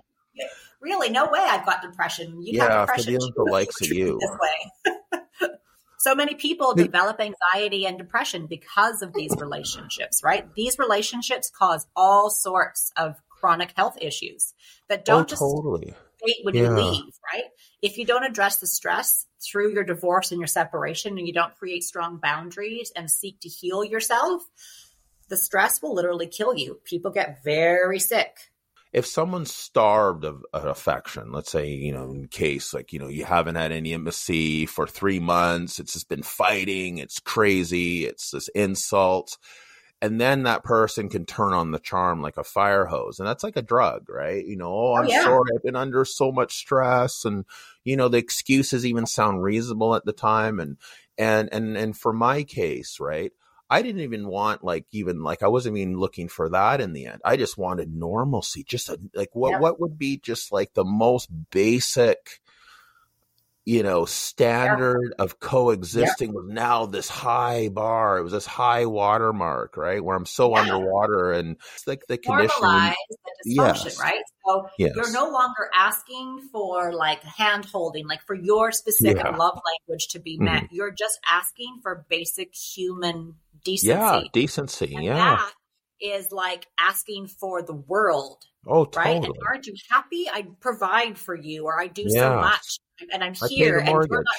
Really, no way. I've got depression. You yeah, have depression. the likes of you. So many people develop anxiety and depression because of these relationships, right? These relationships cause all sorts of chronic health issues that oh, don't oh, just totally. wait when yeah. you leave, right? If you don't address the stress through your divorce and your separation and you don't create strong boundaries and seek to heal yourself, the stress will literally kill you. People get very sick if someone's starved of, of, affection, let's say, you know, in case like, you know, you haven't had any intimacy for three months, it's just been fighting, it's crazy, it's this insult. And then that person can turn on the charm like a fire hose. And that's like a drug, right? You know, oh, oh I'm oh, yeah. sorry, I've been under so much stress. And, you know, the excuses even sound reasonable at the time. And, and, and, and for my case, right? I didn't even want like even like I wasn't even looking for that in the end. I just wanted normalcy. Just a, like what yeah. what would be just like the most basic you know standard yeah. of coexisting yeah. with now this high bar it was this high watermark right where i'm so yeah. underwater and it's like the condition the dysfunction yes. right so yes. you're no longer asking for like hand holding like for your specific love language to be met mm-hmm. you're just asking for basic human decency. Yeah, decency. And yeah. that is like asking for the world, oh, totally. right? And aren't you happy? I provide for you, or I do so much, and I'm I here, and you're not.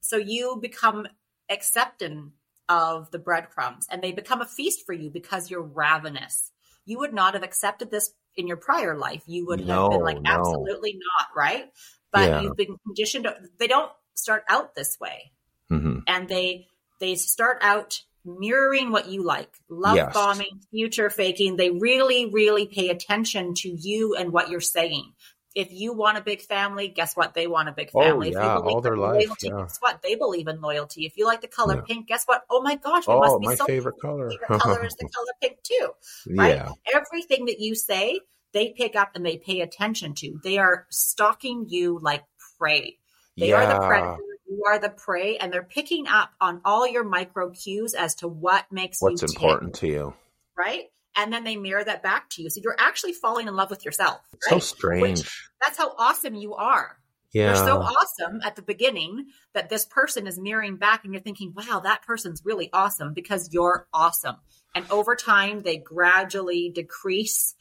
So you become accepting of the breadcrumbs, and they become a feast for you because you're ravenous. You would not have accepted this in your prior life. You would have been like, no. absolutely not, right? But Yeah. you've been conditioned. They don't start out this way hmm and they they start out mirroring what you like love Yes. bombing future faking they really really pay attention to you and what you're saying if you want a big family guess what they want a big Oh, family if yeah, all their in life, loyalty yeah. guess what they believe in loyalty if you like the color Yeah. pink guess what oh my gosh it Oh, must be my so favorite color. favorite color is the color pink too right? Yeah. Everything that you say, they pick up and they pay attention to. They are stalking you like prey. They are the Yeah. predator. You are the prey, and they're picking up on all your micro cues as to what makes What's you tick, important to you? right? And then they mirror that back to you. So you're actually falling in love with yourself. So right? strange. That's how awesome you are. yeah. You're so awesome at the beginning that this person is mirroring back, and you're thinking, wow, that person's really awesome because you're awesome. And over time, they gradually decrease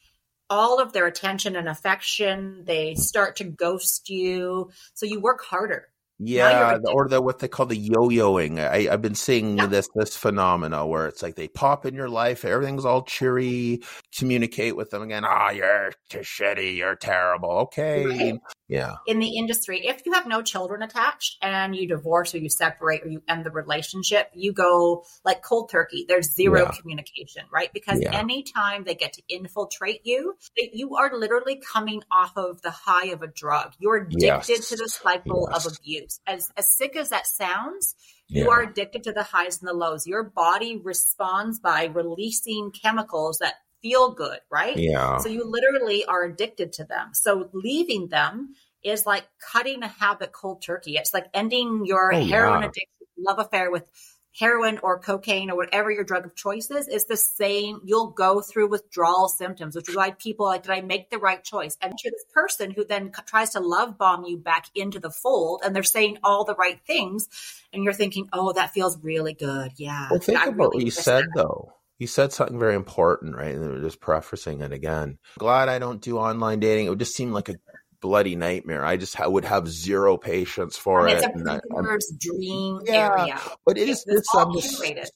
all of their attention and affection. They start to ghost you. So you work harder. Yeah, the- or the what they call the yo-yoing. I, I've been seeing Yeah. this this phenomena where it's like they pop in your life, everything's all cheery. Communicate with them again. Ah, you're too shitty. You're terrible. Okay. Right. Yeah. in the industry, if you have no children attached and you divorce or you separate or you end the relationship, you go like cold turkey. There's zero Yeah. communication, right? Because Yeah. anytime they get to infiltrate you, you are literally coming off of the high of a drug. You're addicted Yes. to the cycle Yes. of abuse. As, as sick as that sounds, you are addicted to the highs and the lows. Your body responds by releasing chemicals that feel good, right? Yeah. So you literally are addicted to them. So leaving them is like cutting a habit cold turkey. It's like ending your Oh, heroin yeah. addiction, love affair with heroin or cocaine or whatever your drug of choice is. It's the same. You'll go through withdrawal symptoms, which is why people like, did I make the right choice? And you're this person who then tries to love bomb you back into the fold and they're saying all the right things. And you're thinking, oh, that feels really good. Yeah. Well, think about really what you said, that." though. You said something very important, right? And we're just prefacing it again. Glad I don't do online dating. It would just seem like a bloody nightmare. I just ha- would have zero patience for And it. it's a and I- predator's dream Yeah, area. but it It's- this I'm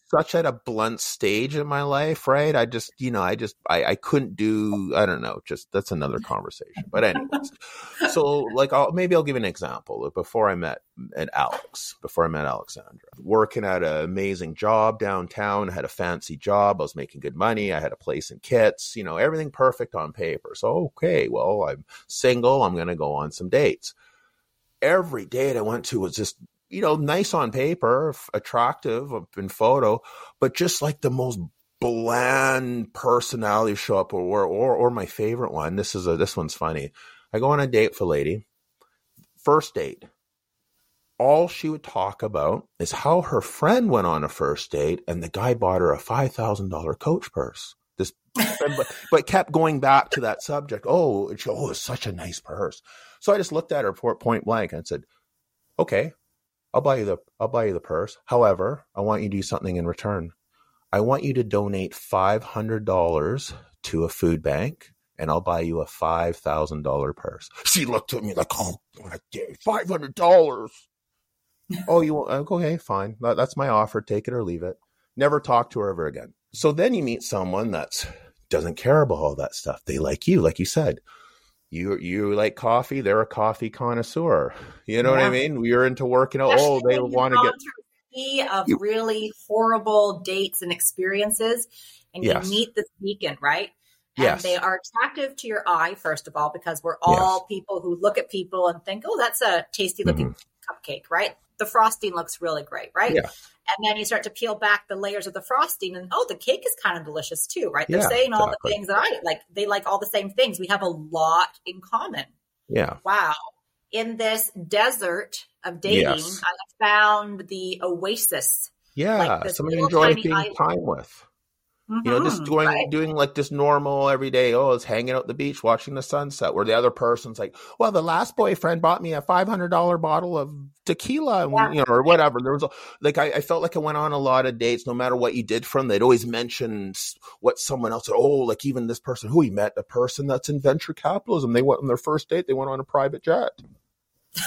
such at a blunt stage in my life, right? I just, you know, I just, I, I couldn't do, I don't know, just that's another conversation. But anyways, so like, I'll maybe I'll give an example. Before I met at Alex, before I met Alexandra, working at an amazing job downtown, I had a fancy job, I was making good money, I had a place in Kits, you know, everything perfect on paper. So okay, well, I'm single, I'm gonna go on some dates. Every date I went to was just you know, nice on paper, attractive in photo, but just like the most bland personality show up or, or, or my favorite one. This is a, this one's funny. I go on a date a lady, first date. All she would talk about is how her friend went on a first date and the guy bought her a $5,000 coach purse. But, but kept going back to that subject. Oh, it's, oh, it's such a nice purse. So I just looked at her point blank and said, okay, I'll buy you the I'll buy you the purse. However, I want you to do something in return. I want you to donate five hundred dollars to a food bank, and I'll buy you a five thousand dollar purse. She looked at me like, "Oh, five hundred dollars." oh, you want? Okay, fine. That- That's my offer. Take it or leave it. Never talk to her ever again. So then you meet someone that's doesn't care about all that stuff. They like you, like you said. You you like coffee. They're a coffee connoisseur. You know what I mean? You're into working out. Especially Oh, they want to get. of You- really horrible dates and experiences, and Yes. you meet this beacon, right? And Yes. they are attractive to your eye, first of all, because we're all people who look at people and think, "Oh, that's a tasty looking cupcake," right? The frosting looks really great, right? Mm-hmm. Yeah. And then you start to peel back the layers of the frosting, and oh, the cake is kind of delicious too, right? They're Yeah, saying all exactly. the things that I like. They like all the same things. We have a lot in common Yeah. wow, in this desert of dating, Yes. I found the oasis. Yeah. Like somebody little enjoy tiny being island. time with. Mm-hmm, you know, just mm-hmm. right. doing like this normal everyday. Oh, it's hanging out the beach watching the sunset. Where the other person's like, well, the last boyfriend bought me a five hundred dollar bottle of tequila, and yeah. you know, or whatever. There was a, like I, I, felt like I went on a lot of dates. No matter what you did from, they'd always mention what someone else. Said. Oh, like even this person who he met a person that's in venture capitalism. They went on their first date. They went on a private jet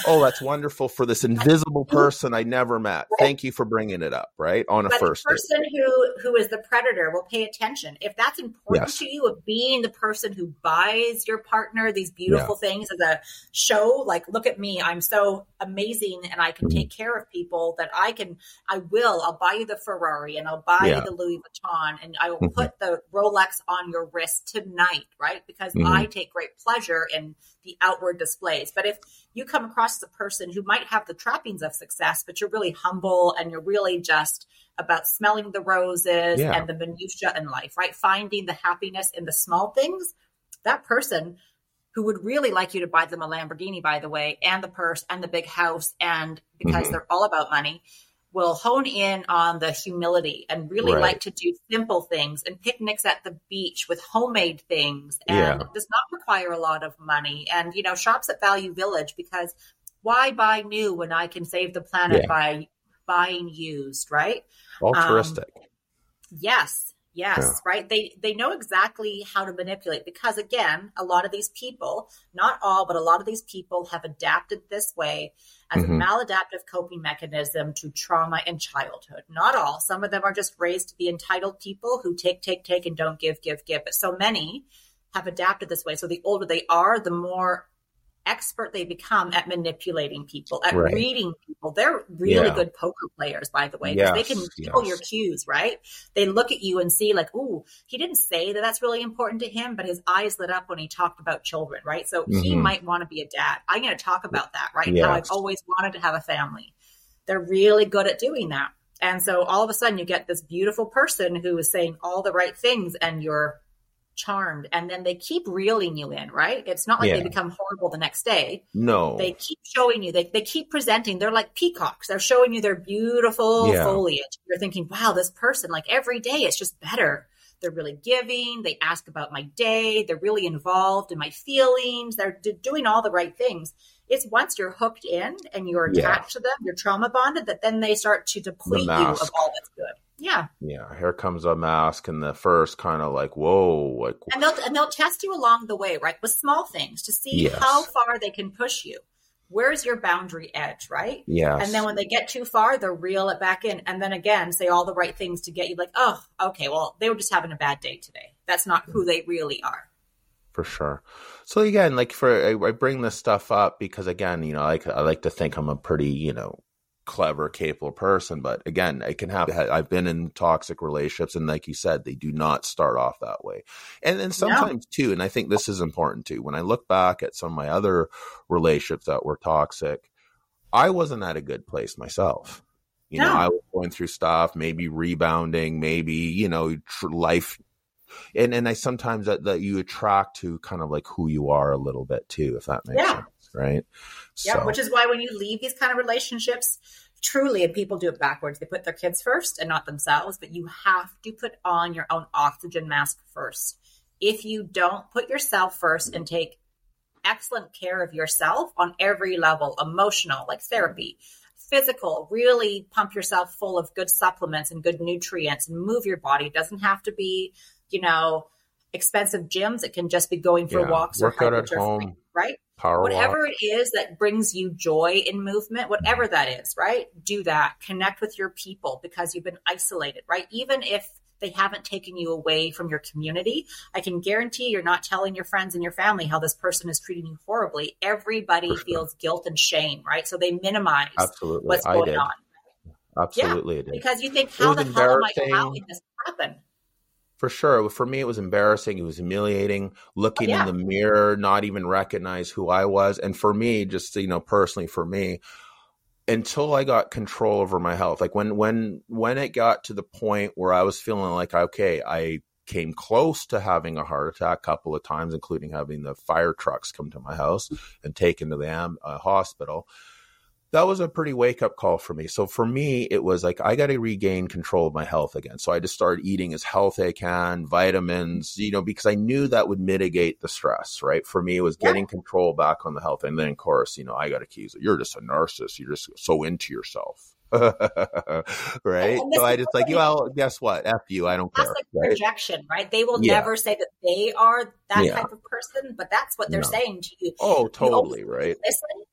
oh, that's wonderful for this invisible person I never met. Thank you for bringing it up, right? On a but first person date. who who is the predator will pay attention. If that's important yes. to you of being the person who buys your partner these beautiful yeah. things as a show, like look at me, I'm so amazing and I can mm-hmm. take care of people that I can I will. I'll buy you the Ferrari and I'll buy yeah. you the Louis Vuitton and I will mm-hmm. put the Rolex on your wrist tonight, right? Because mm-hmm. I take great pleasure in the outward displays. But if you come across a person who might have the trappings of success, but you're really humble and you're really just about smelling the roses yeah. and the minutia in life, right? Finding the happiness in the small things, that person who would really like you to buy them a Lamborghini, by the way, and the purse and the big house, and because mm-hmm. they're all about money, will hone in on the humility and really right. like to do simple things and picnics at the beach with homemade things and yeah. does not require a lot of money and you know shops at value village because why buy new when i can save the planet yeah. by buying used right altruistic um, yes Yes, yeah. right. They they know exactly how to manipulate because again, a lot of these people, not all, but a lot of these people have adapted this way as mm-hmm. a maladaptive coping mechanism to trauma in childhood. Not all. Some of them are just raised to be entitled people who take, take, take and don't give, give, give. But so many have adapted this way. So the older they are, the more expert they become at manipulating people, at right. reading people. They're really yeah. good poker players, by the way, because yes, they can feel yes. your cues, right? They look at you and see, like, ooh, he didn't say that that's really important to him, but his eyes lit up when he talked about children, right? So mm-hmm. he might want to be a dad. I'm going to talk about that, right? Yes. How I've always wanted to have a family. They're really good at doing that. And so all of a sudden you get this beautiful person who is saying all the right things and you're charmed and then they keep reeling you in right? It's not like yeah. they become horrible the next day. No. They keep showing you they, they keep presenting they're like peacocks they're showing you their beautiful yeah. foliage. You're thinking wow this person like every day it's just better. They're really giving they ask about my day they're really involved in my feelings they're doing all the right things it's once you're hooked in and you're attached yeah. to them you're trauma bonded that then they start to deplete you of all that's good yeah. Yeah. Here comes a mask, and the first kind of like, whoa, like, and they'll and they'll test you along the way, right, with small things to see yes. how far they can push you. Where's your boundary edge, right? Yeah. And then when they get too far, they'll reel it back in, and then again say all the right things to get you like, oh, okay, well, they were just having a bad day today. That's not who they really are for sure. So again, like for I, I, bring this stuff up because again, you know, I, I like to think I'm a pretty you know clever, capable person. But again, it can happen. I've been in toxic relationships, and like you said, they do not start off that way. And then sometimes too, and I think this is important too. When I look back at some of my other relationships that were toxic, I wasn't at a good place myself. You know, I was going through stuff, maybe rebounding, maybe you know, life. And and I sometimes that, that you attract to kind of like who you are a little bit too, if that makes yeah. sense right? Yeah, so. which is why when you leave these kind of relationships, truly, and people do it backwards, they put their kids first and not themselves, but you have to put on your own oxygen mask first. If you don't put yourself first and take excellent care of yourself on every level emotional, like therapy, physical, really pump yourself full of good supplements and good nutrients and move your body. It doesn't have to be, you know, expensive gyms. It can just be going for yeah. walks or out at home, right? Power whatever walk. it is that brings you joy in movement, whatever that is, right? Do that. Connect with your people because you've been isolated, right? Even if they haven't taken you away from your community, I can guarantee you're not telling your friends and your family how this person is treating you horribly. Everybody sure. feels guilt and shame, right? So they minimize Absolutely. what's going on. Absolutely, yeah, because you think, how the hell am I allowing this to happen? For sure. For me, it was embarrassing. It was humiliating. Looking oh, yeah. in the mirror, not even recognize who I was. And for me, just you know, personally, for me, until I got control over my health, like when when when it got to the point where I was feeling like okay, I came close to having a heart attack a couple of times, including having the fire trucks come to my house and taken to the am- uh, hospital that was a pretty wake up call for me. So for me, it was like I got to regain control of my health again. So I just started eating as healthy I can, vitamins, you know, because I knew that would mitigate the stress. Right for me, it was getting yeah. control back on the health, and then of course, you know, I got accused. You're just a narcissist. You're just so into yourself. right? So I just like, well, guess what? F you. I don't that's care. Like right? projection, right? They will yeah. never say that they are that yeah. type of person, but that's what they're no. saying to you. Oh, totally, you right? Listen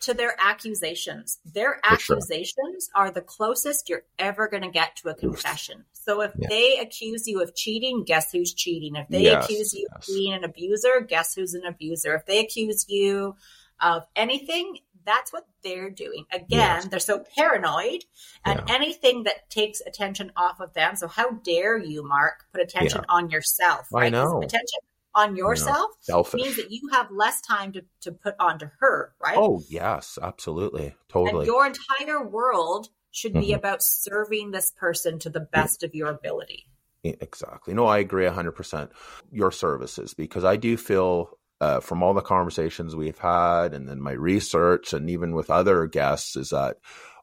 to their accusations. Their For accusations sure. are the closest you're ever going to get to a confession. So if yeah. they accuse you of cheating, guess who's cheating? If they yes, accuse you yes. of being an abuser, guess who's an abuser? If they accuse you of anything, that's what they're doing. Again, yes. they're so paranoid and yeah. anything that takes attention off of them. So how dare you, Mark, put attention yeah. on yourself? Right? I know. Attention on yourself means that you have less time to, to put onto her, right? Oh, yes, absolutely. Totally. And your entire world should be mm-hmm. about serving this person to the best of your ability. Exactly. No, I agree 100%. Your services, because I do feel uh, from all the conversations we've had and then my research and even with other guests is that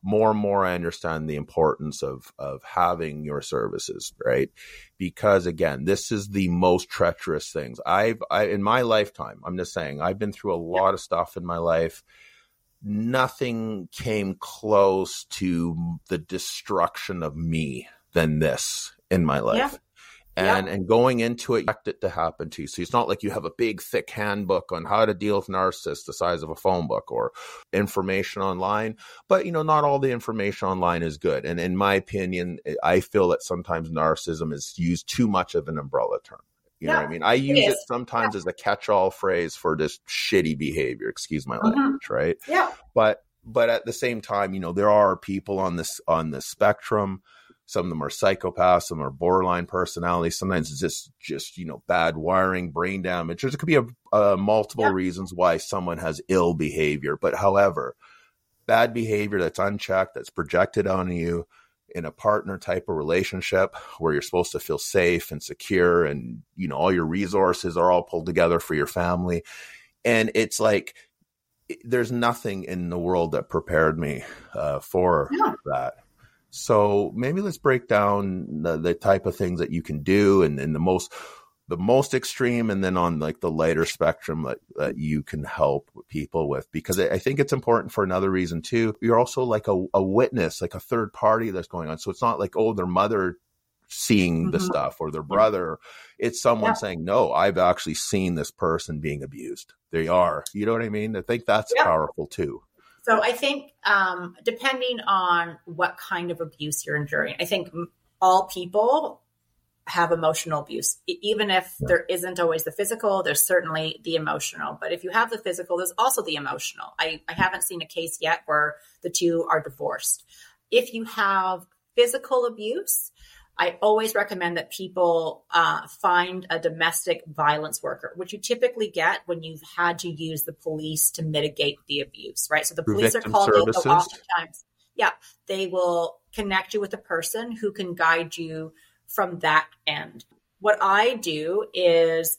more and more I understand the importance of of having your services, right? Because again, this is the most treacherous things I've I, in my lifetime. I'm just saying I've been through a lot of stuff in my life. Nothing came close to the destruction of me than this in my life. Yeah and and going into it, you expect it to happen to you. So it's not like you have a big thick handbook on how to deal with narcissists the size of a phone book or information online. But you know, not all the information online is good. And in my opinion, I feel that sometimes narcissism is used too much of an umbrella term. You yeah, know what I mean? I use it, it sometimes yeah. as a catch-all phrase for just shitty behavior. Excuse my mm-hmm. language, right? Yeah. But but at the same time, you know, there are people on this on the spectrum some of them are psychopaths, some are borderline personalities. Sometimes it's just, just you know, bad wiring, brain damage. There could be a, a multiple yeah. reasons why someone has ill behavior. But however, bad behavior that's unchecked, that's projected on you in a partner type of relationship where you're supposed to feel safe and secure, and you know all your resources are all pulled together for your family, and it's like there's nothing in the world that prepared me uh, for yeah. that so maybe let's break down the, the type of things that you can do and, and the most the most extreme and then on like the lighter spectrum that, that you can help people with because I think it's important for another reason too. You're also like a, a witness, like a third party that's going on. So it's not like, oh, their mother seeing mm-hmm. the stuff or their brother. It's someone yeah. saying, no, I've actually seen this person being abused. They are. You know what I mean? I think that's yeah. powerful too. So I think um, depending on what kind of abuse you're enduring, I think all people have emotional abuse. Even if there isn't always the physical, there's certainly the emotional. But if you have the physical, there's also the emotional. I, I haven't seen a case yet where the two are divorced. If you have physical abuse, I always recommend that people uh, find a domestic violence worker, which you typically get when you've had to use the police to mitigate the abuse, right? So the police are called in oftentimes. Yeah, they will connect you with a person who can guide you from that end. What I do is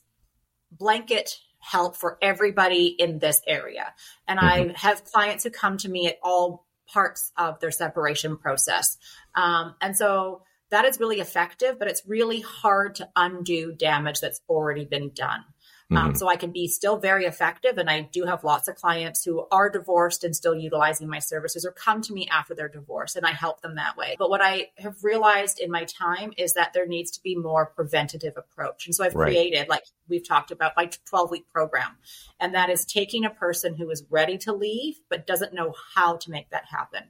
blanket help for everybody in this area. And mm-hmm. I have clients who come to me at all parts of their separation process. Um, and so that is really effective, but it's really hard to undo damage that's already been done. Um, mm-hmm. Um, so I can be still very effective. And I do have lots of clients who are divorced and still utilizing my services or come to me after their divorce and I help them that way. But what I have realized in my time is that there needs to be more preventative approach. And so I've right. created, like we've talked about, my 12 week program. And that is taking a person who is ready to leave, but doesn't know how to make that happen.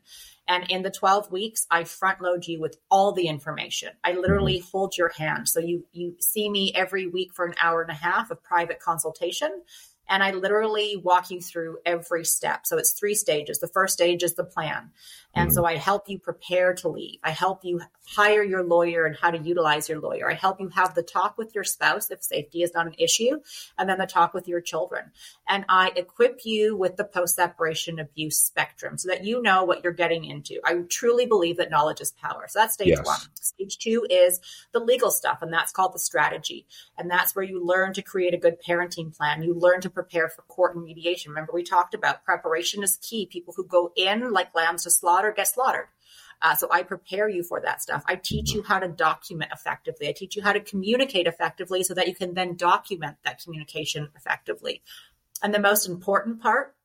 And in the 12 weeks, I front load you with all the information. I literally mm-hmm. hold your hand. So you, you see me every week for an hour and a half of private consultation. And I literally walk you through every step. So it's three stages. The first stage is the plan. And mm-hmm. so I help you prepare to leave. I help you hire your lawyer and how to utilize your lawyer. I help you have the talk with your spouse if safety is not an issue, and then the talk with your children. And I equip you with the post separation abuse spectrum so that you know what you're getting into. I truly believe that knowledge is power. So that's stage yes. one. Stage two is the legal stuff, and that's called the strategy. And that's where you learn to create a good parenting plan. You learn to prepare for court and mediation. Remember, we talked about preparation is key. People who go in like lambs to slaughter get slaughtered. Uh, so I prepare you for that stuff. I teach you how to document effectively. I teach you how to communicate effectively so that you can then document that communication effectively. And the most important part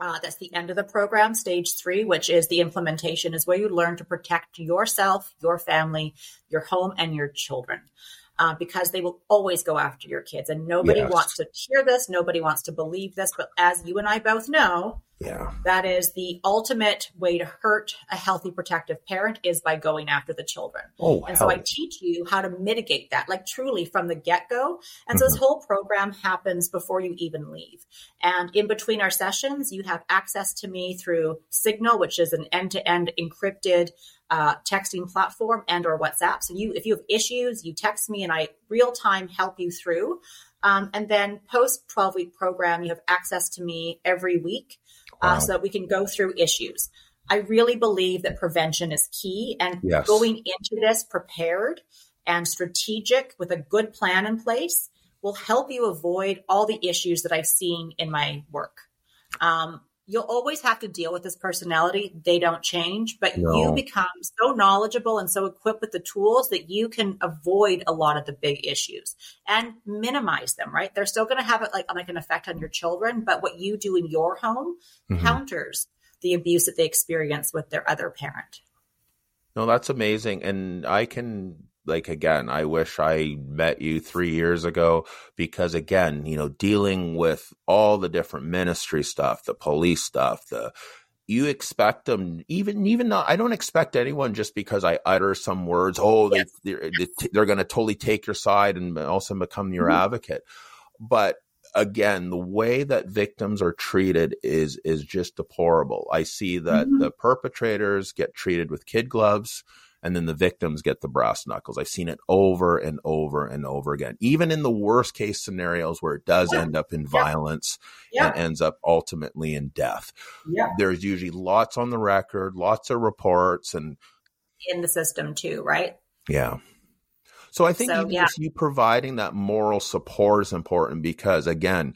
uh, that's the end of the program, stage three, which is the implementation, is where you learn to protect yourself, your family, your home, and your children. Uh, because they will always go after your kids. And nobody yes. wants to hear this. Nobody wants to believe this. But as you and I both know, yeah. That is the ultimate way to hurt a healthy protective parent is by going after the children. Oh, and so I teach you how to mitigate that, like truly from the get go. And mm-hmm. so this mm-hmm. whole program happens before you even leave. And in between our sessions, you have access to me through Signal, which is an end to end encrypted uh, texting platform and or WhatsApp. So you, if you have issues, you text me and I real time help you through. Um, and then post 12 week program, you have access to me every week wow. uh, so that we can go through issues. I really believe that prevention is key and yes. going into this prepared and strategic with a good plan in place will help you avoid all the issues that I've seen in my work. Um, you'll always have to deal with this personality. They don't change, but no. you become so knowledgeable and so equipped with the tools that you can avoid a lot of the big issues and minimize them, right? They're still going to have it like, like an effect on your children, but what you do in your home mm-hmm. counters the abuse that they experience with their other parent. No, that's amazing. And I can like again, I wish I met you three years ago because again, you know, dealing with all the different ministry stuff, the police stuff, the you expect them even even not I don't expect anyone just because I utter some words, oh, they they're, they're going to totally take your side and also become your mm-hmm. advocate. But again, the way that victims are treated is is just deplorable. I see that mm-hmm. the perpetrators get treated with kid gloves and then the victims get the brass knuckles. I've seen it over and over and over again, even in the worst case scenarios where it does yeah. end up in yeah. violence yeah. and ends up ultimately in death. There's usually lots on the record, lots of reports, and in the system too, right? Yeah. So I think so, you providing that moral support is important because again,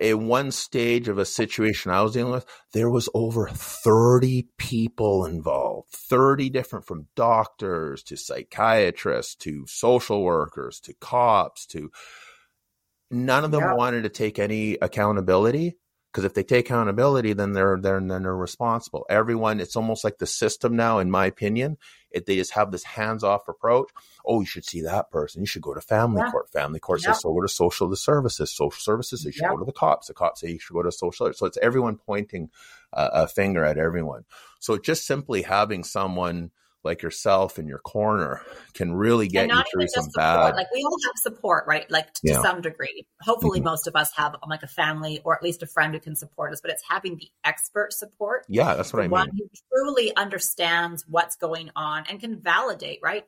in one stage of a situation I was dealing with, there was over 30 people involved, 30 different from doctors to psychiatrists to social workers to cops to none of them yeah. wanted to take any accountability because if they take accountability then they're, they're then they're responsible. Everyone it's almost like the system now in my opinion it, they just have this hands-off approach oh you should see that person. You should go to family yeah. court. Family court yeah. says so. Go to social services. Social services you should yeah. go to the cops. The cops say you should go to social so it's everyone pointing uh, a finger at everyone. So just simply having someone like yourself in your corner can really get you through some support. bad. Like we all have support, right? Like to yeah. some degree. Hopefully, mm-hmm. most of us have like a family or at least a friend who can support us. But it's having the expert support. Yeah, that's what I mean. One who truly understands what's going on and can validate, right?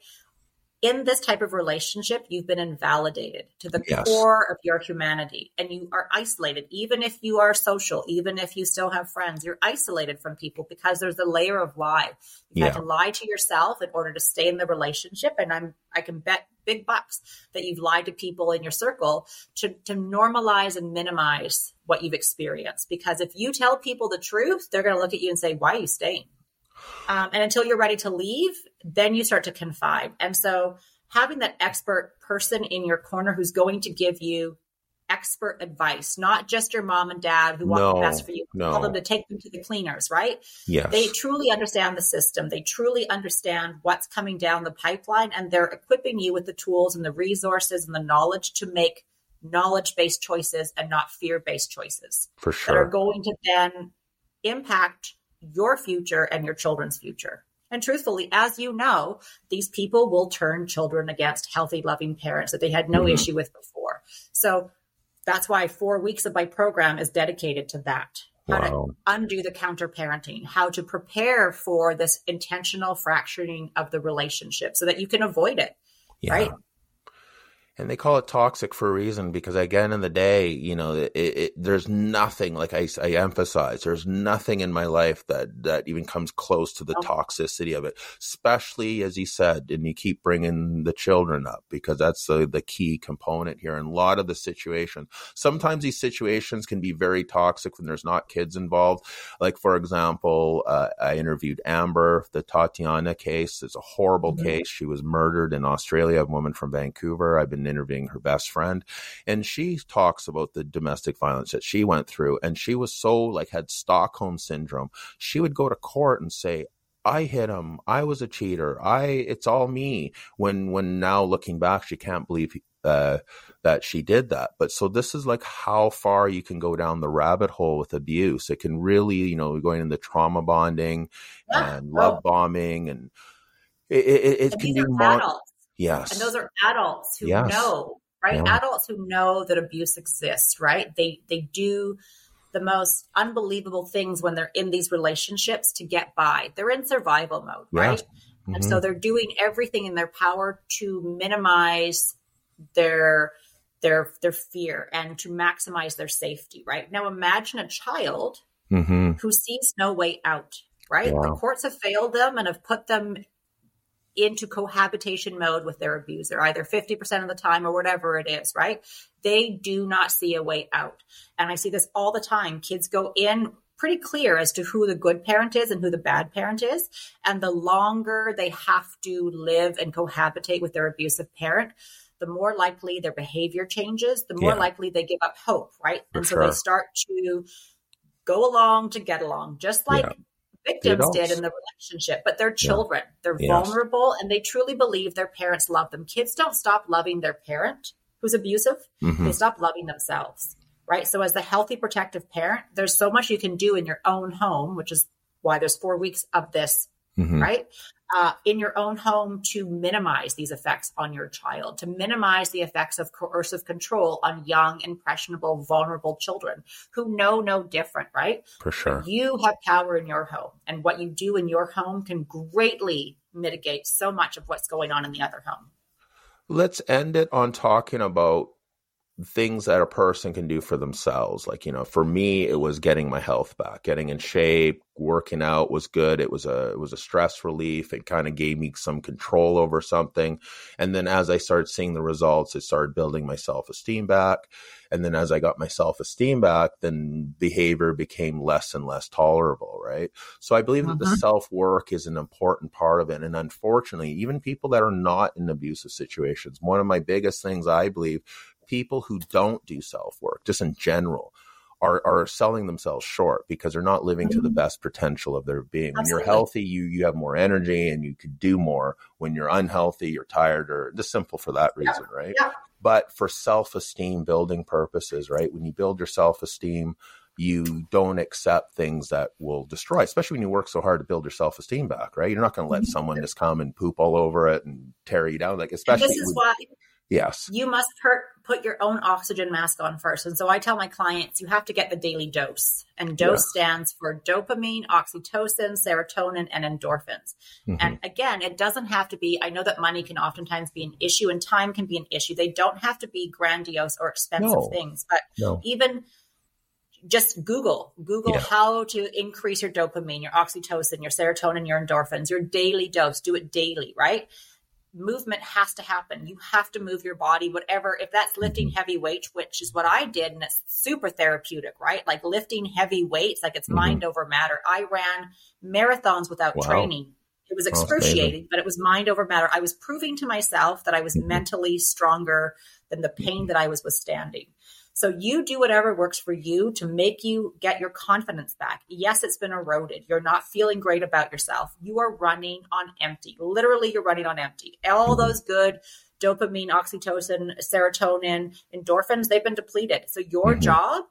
In this type of relationship, you've been invalidated to the yes. core of your humanity and you are isolated. Even if you are social, even if you still have friends, you're isolated from people because there's a layer of lie. You yeah. had to lie to yourself in order to stay in the relationship. And I'm, I can bet big bucks that you've lied to people in your circle to, to normalize and minimize what you've experienced. Because if you tell people the truth, they're going to look at you and say, why are you staying? Um, and until you're ready to leave, then you start to confide. And so having that expert person in your corner who's going to give you expert advice, not just your mom and dad who want no, the best for you. No. Tell them to take them to the cleaners, right? Yes. They truly understand the system. They truly understand what's coming down the pipeline and they're equipping you with the tools and the resources and the knowledge to make knowledge based choices and not fear based choices. For sure. That are going to then impact your future and your children's future. And truthfully, as you know, these people will turn children against healthy, loving parents that they had no mm-hmm. issue with before. So that's why four weeks of my program is dedicated to that. How wow. to undo the counter parenting, how to prepare for this intentional fracturing of the relationship so that you can avoid it. Yeah. Right. And they call it toxic for a reason because again in the day you know it, it, there's nothing like I, I, emphasize there's nothing in my life that that even comes close to the oh. toxicity of it especially as you said and you keep bringing the children up because that's the, the key component here and a lot of the situations sometimes these situations can be very toxic when there's not kids involved like for example uh, i interviewed amber the tatiana case it's a horrible mm-hmm. case she was murdered in australia a woman from vancouver i've been interviewing her best friend, and she talks about the domestic violence that she went through, and she was so like had Stockholm syndrome. She would go to court and say, I hit him. I was a cheater. I it's all me. When when now looking back, she can't believe uh, that she did that. But so this is like how far you can go down the rabbit hole with abuse. It can really, you know, going into trauma bonding yeah. and love bombing, and it, it, it can be more. Yes. And those are adults who yes. know, right? Yeah. Adults who know that abuse exists, right? They they do the most unbelievable things when they're in these relationships to get by. They're in survival mode, right? Mm-hmm. And so mm-hmm. they're doing everything in their power to minimize their their their fear and to maximize their safety, right? Now imagine a child mm-hmm. who sees no way out, right? Yeah. The courts have failed them and have put them into cohabitation mode with their abuser, either 50% of the time or whatever it is, right? They do not see a way out. And I see this all the time. Kids go in pretty clear as to who the good parent is and who the bad parent is. And the longer they have to live and cohabitate with their abusive parent, the more likely their behavior changes, the more yeah. likely they give up hope, right? For and so sure. they start to go along to get along, just like yeah victims did in the relationship, but they're children. Yeah. They're yes. vulnerable and they truly believe their parents love them. Kids don't stop loving their parent who's abusive, mm-hmm. they stop loving themselves. Right. So, as the healthy, protective parent, there's so much you can do in your own home, which is why there's four weeks of this, mm-hmm. right? Uh, in your own home to minimize these effects on your child, to minimize the effects of coercive control on young, impressionable, vulnerable children who know no different, right? For sure. You have power in your home, and what you do in your home can greatly mitigate so much of what's going on in the other home. Let's end it on talking about things that a person can do for themselves. Like, you know, for me, it was getting my health back, getting in shape, working out was good. It was a, it was a stress relief. It kind of gave me some control over something. And then as I started seeing the results, it started building my self esteem back. And then as I got my self esteem back, then behavior became less and less tolerable. Right. So I believe that the mm-hmm. self work is an important part of it. And unfortunately, even people that are not in abusive situations, one of my biggest things I believe people who don't do self work, just in general, are, are selling themselves short because they're not living to the mm-hmm. best potential of their being. When you're healthy, you you have more energy and you could do more. When you're unhealthy, you're tired or just simple for that reason, yeah. right? Yeah. But for self esteem building purposes, right? When you build your self esteem, you don't accept things that will destroy, especially when you work so hard to build your self esteem back, right? You're not going to let mm-hmm. someone just come and poop all over it and tear you down. Like, especially. And this is why Yes. You must per- put your own oxygen mask on first. And so I tell my clients, you have to get the daily dose. And dose yes. stands for dopamine, oxytocin, serotonin, and endorphins. Mm-hmm. And again, it doesn't have to be, I know that money can oftentimes be an issue and time can be an issue. They don't have to be grandiose or expensive no. things, but no. even just Google, Google yeah. how to increase your dopamine, your oxytocin, your serotonin, your endorphins, your daily dose. Do it daily, right? Movement has to happen. You have to move your body, whatever. If that's lifting mm-hmm. heavy weights, which is what I did, and it's super therapeutic, right? Like lifting heavy weights, like it's mm-hmm. mind over matter. I ran marathons without wow. training. It was excruciating, but it was mind over matter. I was proving to myself that I was mm-hmm. mentally stronger than the pain that I was withstanding. So you do whatever works for you to make you get your confidence back. Yes, it's been eroded. You're not feeling great about yourself. You are running on empty. Literally, you're running on empty. All those good dopamine, oxytocin, serotonin, endorphins, they've been depleted. So your mm-hmm. job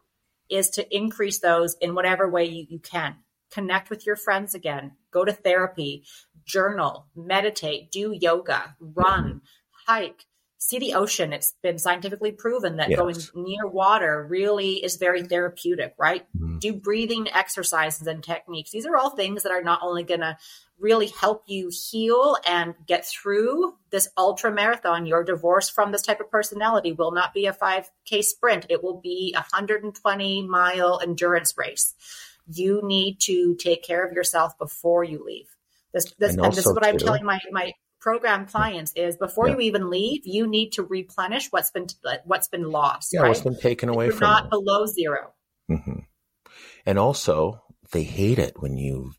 is to increase those in whatever way you, you can. Connect with your friends again, go to therapy, journal, meditate, do yoga, run, hike, see the ocean. It's been scientifically proven that Yes. going near water really is very therapeutic, right? Mhm. Do breathing exercises and techniques. These are all things that are not only going to really help you heal and get through this ultra marathon. Your divorce from this type of personality will not be a 5K sprint, it will be a 120 mile endurance race. You need to take care of yourself before you leave. This, this, And and, this is what I'm telling my, my program clients is before Yeah. you even leave, you need to replenish what's been what's been lost. Yeah, right? what's been taken away You're from not you. below zero. hmm And also, they hate it when you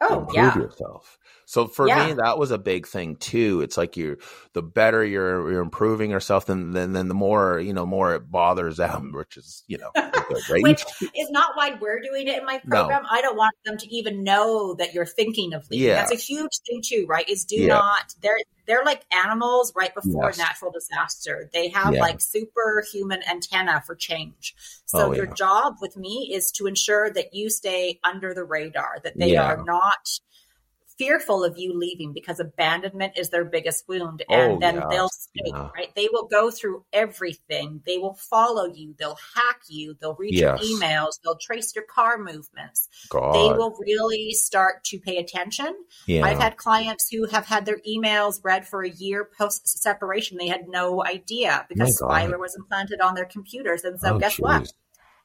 Oh improve yeah, yourself. So for Yeah. me, that was a big thing too. It's like you, the better you're you're improving yourself, then then then the more you know, more it bothers them, which is you know, good, right? which is not why we're doing it in my No. program. I don't want them to even know that you're thinking of leaving. Yeah. That's a huge thing too, right? Is do Yeah. not they're they're like animals right before Yes. a natural disaster. They have Yeah. like superhuman antenna for change. So Oh, your job with me is to ensure that you stay under the radar, that they are not fearful of you leaving because abandonment is their biggest wound Oh, and then yes. they'll stay Yeah. right? They will go through everything. They will follow you. They'll hack you. They'll read Yes. your emails. They'll trace your car movements. God, they will really start to pay attention. Yeah, i've had clients who have had their emails read for a year post separation they had no idea because spyware was implanted on their computers. And so Oh, guess what?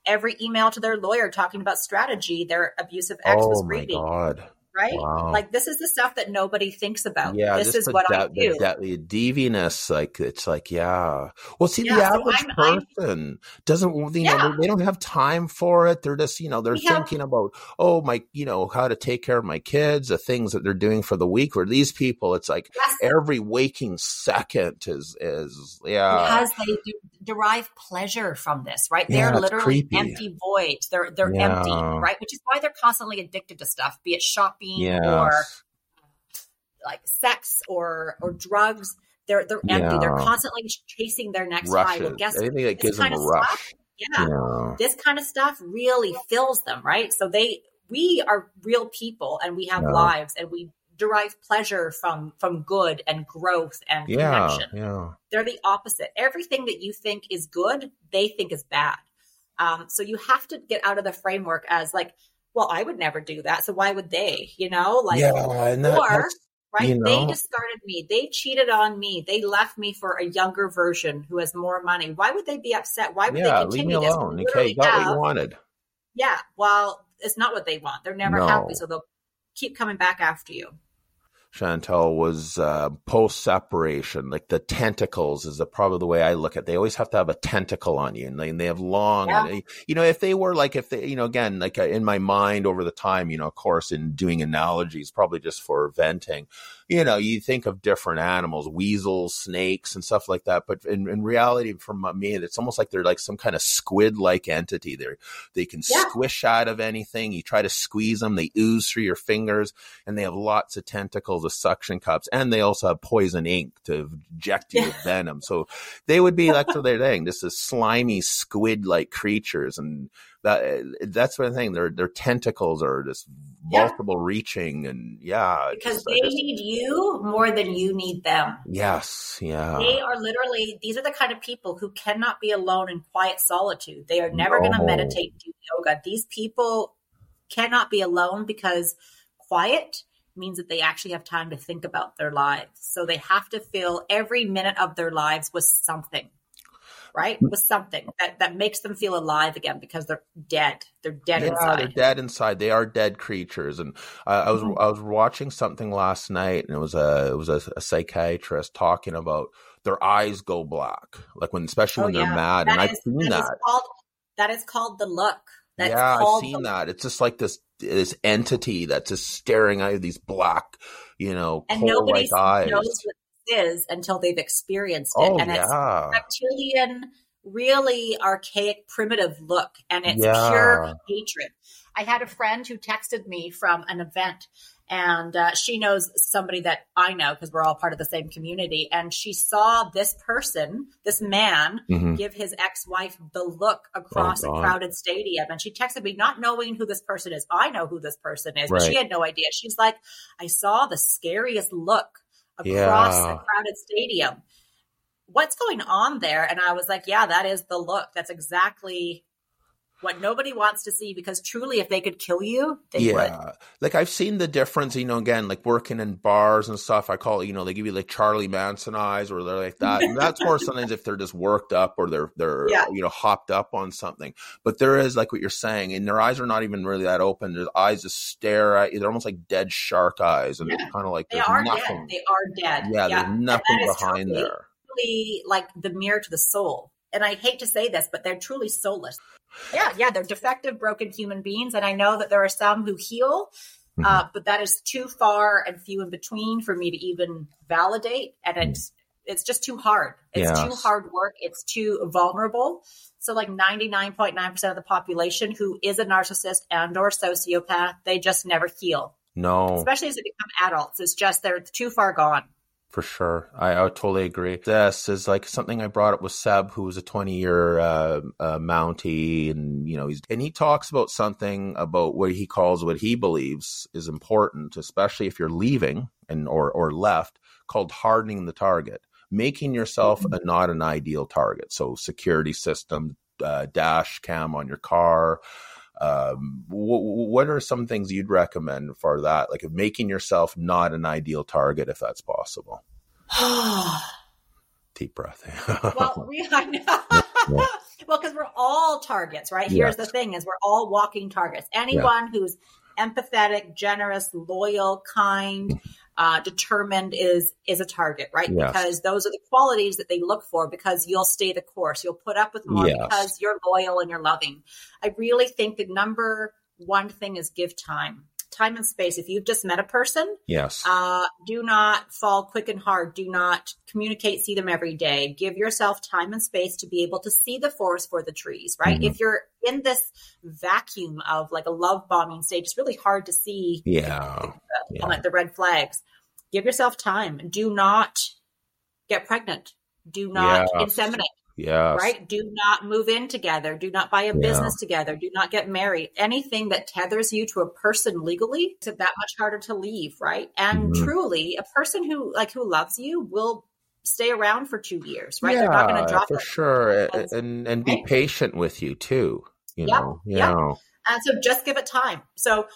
every email to their lawyer talking about strategy their abusive ex was Oh my reading. God, right? Wow. Like this is the stuff that nobody thinks about. yeah, this is what I de- do. The, de- the deviance, like it's like, yeah. Well, see, Yeah, the so average I'm- I'm- person doesn't, you know, Yeah. they, they don't have time for it. They're just, you know, they're have- thinking about, oh, my, you know, how to take care of my kids, the things that they're doing for the week. Or these people, it's like Yes, every waking second is, is, yeah, because they do derive pleasure from this, right? Yeah, they're literally creepy. empty voids. They're they're Yeah. empty, right? Which is why they're constantly addicted to stuff, be it shopping yes. or uh, like sex or or drugs. They're they're empty. They're constantly chasing their next high. Well, guess? Anything that gives them a rush. stuff, yeah, Yeah. this kind of stuff really fills them, right? So they we are real people and we have Yeah. lives and we derive pleasure from from good and growth and Yeah. connection. Yeah. They're the opposite. Everything that you think is good, they think is bad. Um, so you have to get out of the framework as like, well, I would never do that. So why would they? You know, like, yeah. That, or right? you They discarded me. They cheated on me. They left me for a younger version who has more money. Why would they be upset? Why would yeah. they Leave me continue this? alone. We Okay. got what you wanted. yeah. Well, it's not what they want. They're never No. happy. So they'll keep coming back after you. Chantal was uh, post separation, like the tentacles is the, probably the way I look at. it. They always have to have a tentacle on you, and they, and they have long. Yeah. And, you know, if they were like, if they, you know, again, like uh, in my mind over the time, you know, of course, in doing analogies, probably just for venting, you know, you think of different animals, weasels, snakes, and stuff like that. But in, in reality, for me, it's almost like they're like some kind of squid-like entity. They they can Yeah. squish out of anything. You try to squeeze them, they ooze through your fingers and they have lots of tentacles of suction cups and they also have poison ink to inject you with venom so they would be like so they're saying this is slimy squid like creatures and that that's what i'm saying their their tentacles are just Yeah. multiple reaching and yeah Because just- they just- need you more than you need them. yes yeah They are literally, these are the kind of people who cannot be alone in quiet solitude. They are never going to meditate do yoga. These people cannot be alone because quiet means that they actually have time to think about their lives. So they have to fill every minute of their lives with something, right? With something that, that makes them feel alive again because they're dead. They're dead yeah, inside. they're dead inside. They are dead creatures. And I, I was Mhm. I was watching something last night, and it was a it was a, a psychiatrist talking about their eyes go black, like when especially Oh, when they're mad. That and I've is- seen that is that. called, that is called the look. That's yeah, I've seen the that. It's just like this this entity that's just staring at you, these black, you know, and coal like eyes. knows what is until they've experienced it. Oh and it's yeah, reptilian, really archaic, primitive look, and it's Yeah. pure hatred. I had a friend who texted me from an event, and uh, she knows somebody that I know because we're all part of the same community. And she saw this person, this man, Mhm. give his ex-wife the look across a Oh, God. crowded stadium and she texted me not knowing who this person is i know who this person is but she had no idea she's like i saw the scariest look across Yeah. a crowded stadium what's going on there? And I was like, yeah, that is the look. That's exactly what nobody wants to see because truly if they could kill you they yeah. would like i've seen the difference you know again like working in bars and stuff i call it you know they give you like charlie manson eyes or they're like that and that's more sometimes if they're just worked up or they're they're yeah. you know hopped up on something but there is like what you're saying and their eyes are not even really that open their eyes just stare at you they're almost like dead shark eyes and yeah. it's kind of like they are nothing. dead they are dead yeah, yeah. there's nothing behind there really like the mirror to the soul and I hate to say this, but they're truly soulless. Yeah, yeah, they're defective, broken human beings. And I know that there are some who heal, mm-hmm. uh, but that is too far and few in between for me to even validate. And mm-hmm. it's, it's just too hard. It's yes. too hard work. It's too vulnerable. So like 99.9% of the population who is a narcissist and or sociopath, they just never heal. No. Especially as they become adults. It's just they're too far gone. For sure. I, I totally agree. This is like something I brought up with Seb, who was a 20 year uh, uh, Mountie. And, you know, he's, and he talks about something about what he calls what he believes is important, especially if you're leaving and or, or left, called hardening the target, making yourself a, not an ideal target. So security system, uh, dash cam on your car, um, w- what are some things you'd recommend for that? Like making yourself not an ideal target, if that's possible. Deep breath. well, we, I know. well, because we're all targets, right? Here's yes. the thing: is we're all walking targets. Anyone yeah. who's empathetic, generous, loyal, kind, uh, determined is is a target, right? Yes. Because those are the qualities that they look for. Because you'll stay the course, you'll put up with more yes. because you're loyal and you're loving. I really think the number one thing is give time time and space. If you've just met a person, yes, uh, do not fall quick and hard. Do not communicate, see them every day. Give yourself time and space to be able to see the forest for the trees. Right? Mm-hmm. If you're in this vacuum of like a love bombing stage, it's really hard to see. Yeah, the, the, yeah. the red flags. Give yourself time. Do not get pregnant. Do not inseminate. Yeah. Right? Do not move in together. Do not buy a yeah. business together. Do not get married. Anything that tethers you to a person legally is that much harder to leave, right? And mm-hmm. truly, a person who like who loves you will stay around for two years, right? Yeah, They're not going to drop for sure, because, and and be right? patient with you too. You yep, know, you yep. know. And so just give it time. So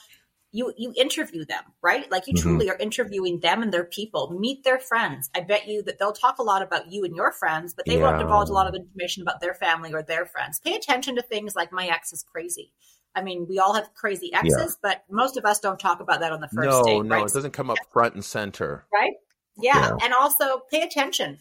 you you interview them right like you mm-hmm. truly are interviewing them and their people meet their friends i bet you that they'll talk a lot about you and your friends but they yeah. won't divulge a lot of information about their family or their friends pay attention to things like my ex is crazy I mean, we all have crazy exes, yeah. but most of us don't talk about that on the first no, date. No, right? it doesn't come up front and center. Right? Yeah. yeah. And also pay attention.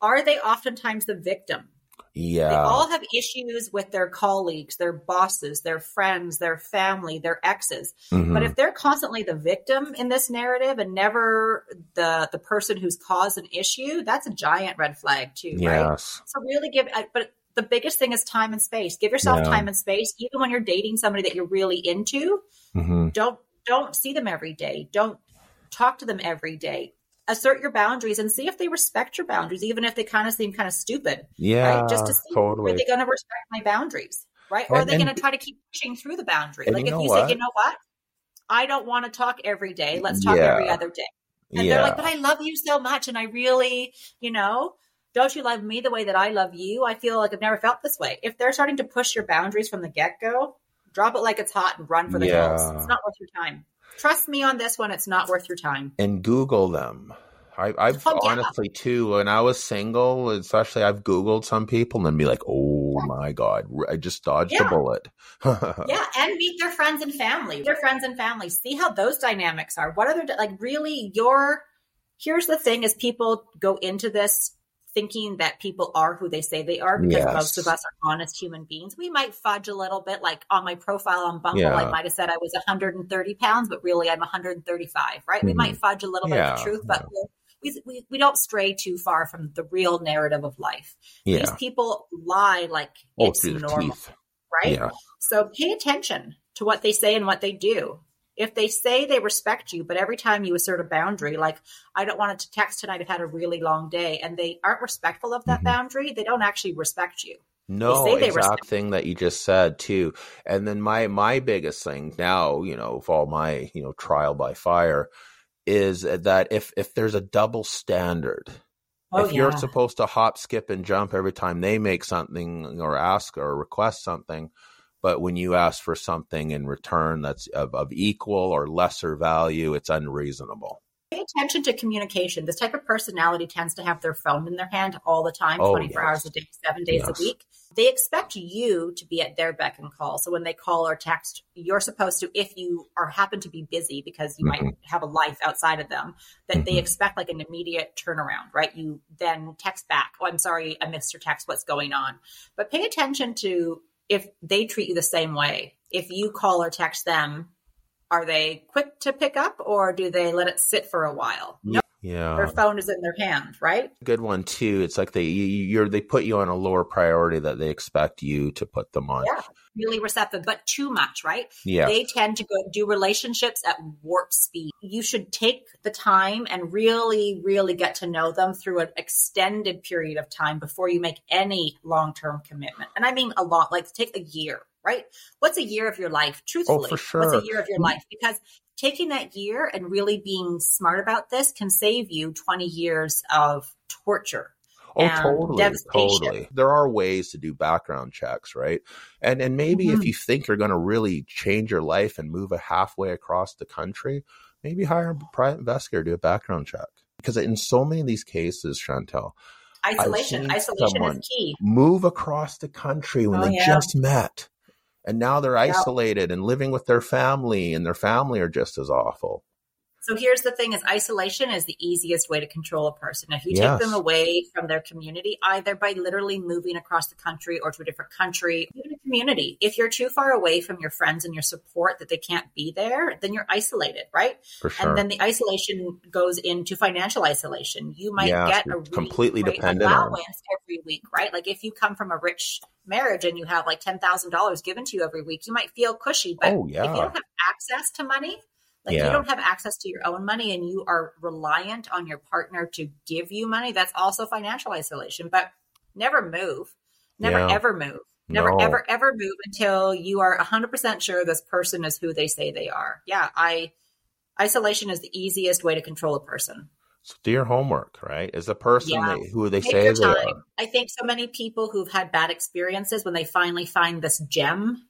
Are they oftentimes the victim? Yeah. They all have issues with their colleagues, their bosses, their friends, their family, their exes. Mm-hmm. But if they're constantly the victim in this narrative and never the the person who's caused an issue, that's a giant red flag too, yes. right? So really give but the biggest thing is time and space. Give yourself yeah. time and space even when you're dating somebody that you're really into. Mm-hmm. Don't don't see them every day. Don't talk to them every day assert your boundaries and see if they respect your boundaries, even if they kind of seem kind of stupid. Yeah, right? just to see totally. are they going to respect my boundaries, right? Or and, are they going to try to keep pushing through the boundary? Like you if you what? say, you know what, I don't want to talk every day. Let's talk yeah. every other day. And yeah. they're like, but I love you so much, and I really, you know. Don't you love me the way that I love you? I feel like I've never felt this way. If they're starting to push your boundaries from the get go, drop it like it's hot and run for the yeah. hills. It's not worth your time. Trust me on this one, it's not worth your time. And Google them. I, have oh, yeah. honestly too. When I was single, especially, I've Googled some people and then be like, "Oh my god, I just dodged yeah. a bullet." yeah, and meet their friends and family. Their friends and family. See how those dynamics are. What other like? Really, your here's the thing: is people go into this thinking that people are who they say they are because yes. most of us are honest human beings. We might fudge a little bit. Like on my profile on Bumble, yeah. I might have said I was 130 pounds, but really I'm 135, right? Mm-hmm. We might fudge a little yeah. bit of the truth, but we we, we, we don't stray too far from the real narrative of life. Yeah. These people lie like oh, it's normal, right? Yeah. So pay attention to what they say and what they do if they say they respect you, but every time you assert a boundary, like I don't want to text tonight, I've had a really long day, and they aren't respectful of that mm-hmm. boundary, they don't actually respect you. No, they they exact respect- thing that you just said too. And then my my biggest thing now, you know, of all my you know trial by fire, is that if if there's a double standard, Oh, if you're yeah. supposed to hop, skip, and jump every time they make something or ask or request something, but when you ask for something in return that's of, of equal or lesser value, it's unreasonable. Pay attention to communication. This type of personality tends to have their phone in their hand all the time, Oh, 24 yes. hours a day, seven days Yes. a week. They expect you to be at their beck and call. So when they call or text, you're supposed to, if you are happen to be busy because you might Mhm. have a life outside of them, that they Mhm. expect like an immediate turnaround, right? You then text back, oh, I'm sorry, I missed your text. What's going on? But pay attention to if they treat you the same way. If you call or text them, are they quick to pick up or do they let it sit for a while? No, Yeah. their phone is in their hand, right? good one too. It's like they you, you're they put you on a lower priority that they expect you to put them on. Yeah. Really receptive, but too much, right? Yeah. They tend to go do relationships at warp speed. You should take the time and really, really get to know them through an extended period of time before you make any long term commitment. And I mean a lot, like take a year, right? What's a year of your life? Truthfully, Oh, for sure. what's a year of your mm-hmm. life? Because taking that year and really being smart about this can save you 20 years of torture. Oh, totally, devastation. totally. There are ways to do background checks, right? And and maybe if Mhm. you think you're going to really change your life and move a halfway across the country, maybe hire a private investigator to do a background check. Because in so many of these cases, Chantal, Isolation. Isolation is key. move across the country when Oh, they yeah. just met, and now they're isolated and living with their family, and their family are just as awful. So here's the thing is isolation is the easiest way to control a person. If you Yes. take them away from their community, either by literally moving across the country or to a different country, even a community. If you're too far away from your friends and your support that they can't be there, then you're isolated, right? Sure. And then the isolation goes into financial isolation. You might Yes, get a really completely dependent on- allowance every week, right? Like if you come from a rich marriage and you have like ten thousand dollars given to you every week, you might feel cushy. But Oh, if you don't have access to money, like Yeah. you don't have access to your own money and you are reliant on your partner to give you money, that's also financial isolation. But never move. Never Yeah. ever move. Never No. ever ever move until you are 100% sure this person is who they say they are. Yeah, I isolation is the easiest way to control a person. So do your homework, right? Is the person Yeah. they, who they Take say they are? I think so many people who've had bad experiences when they finally find this gem,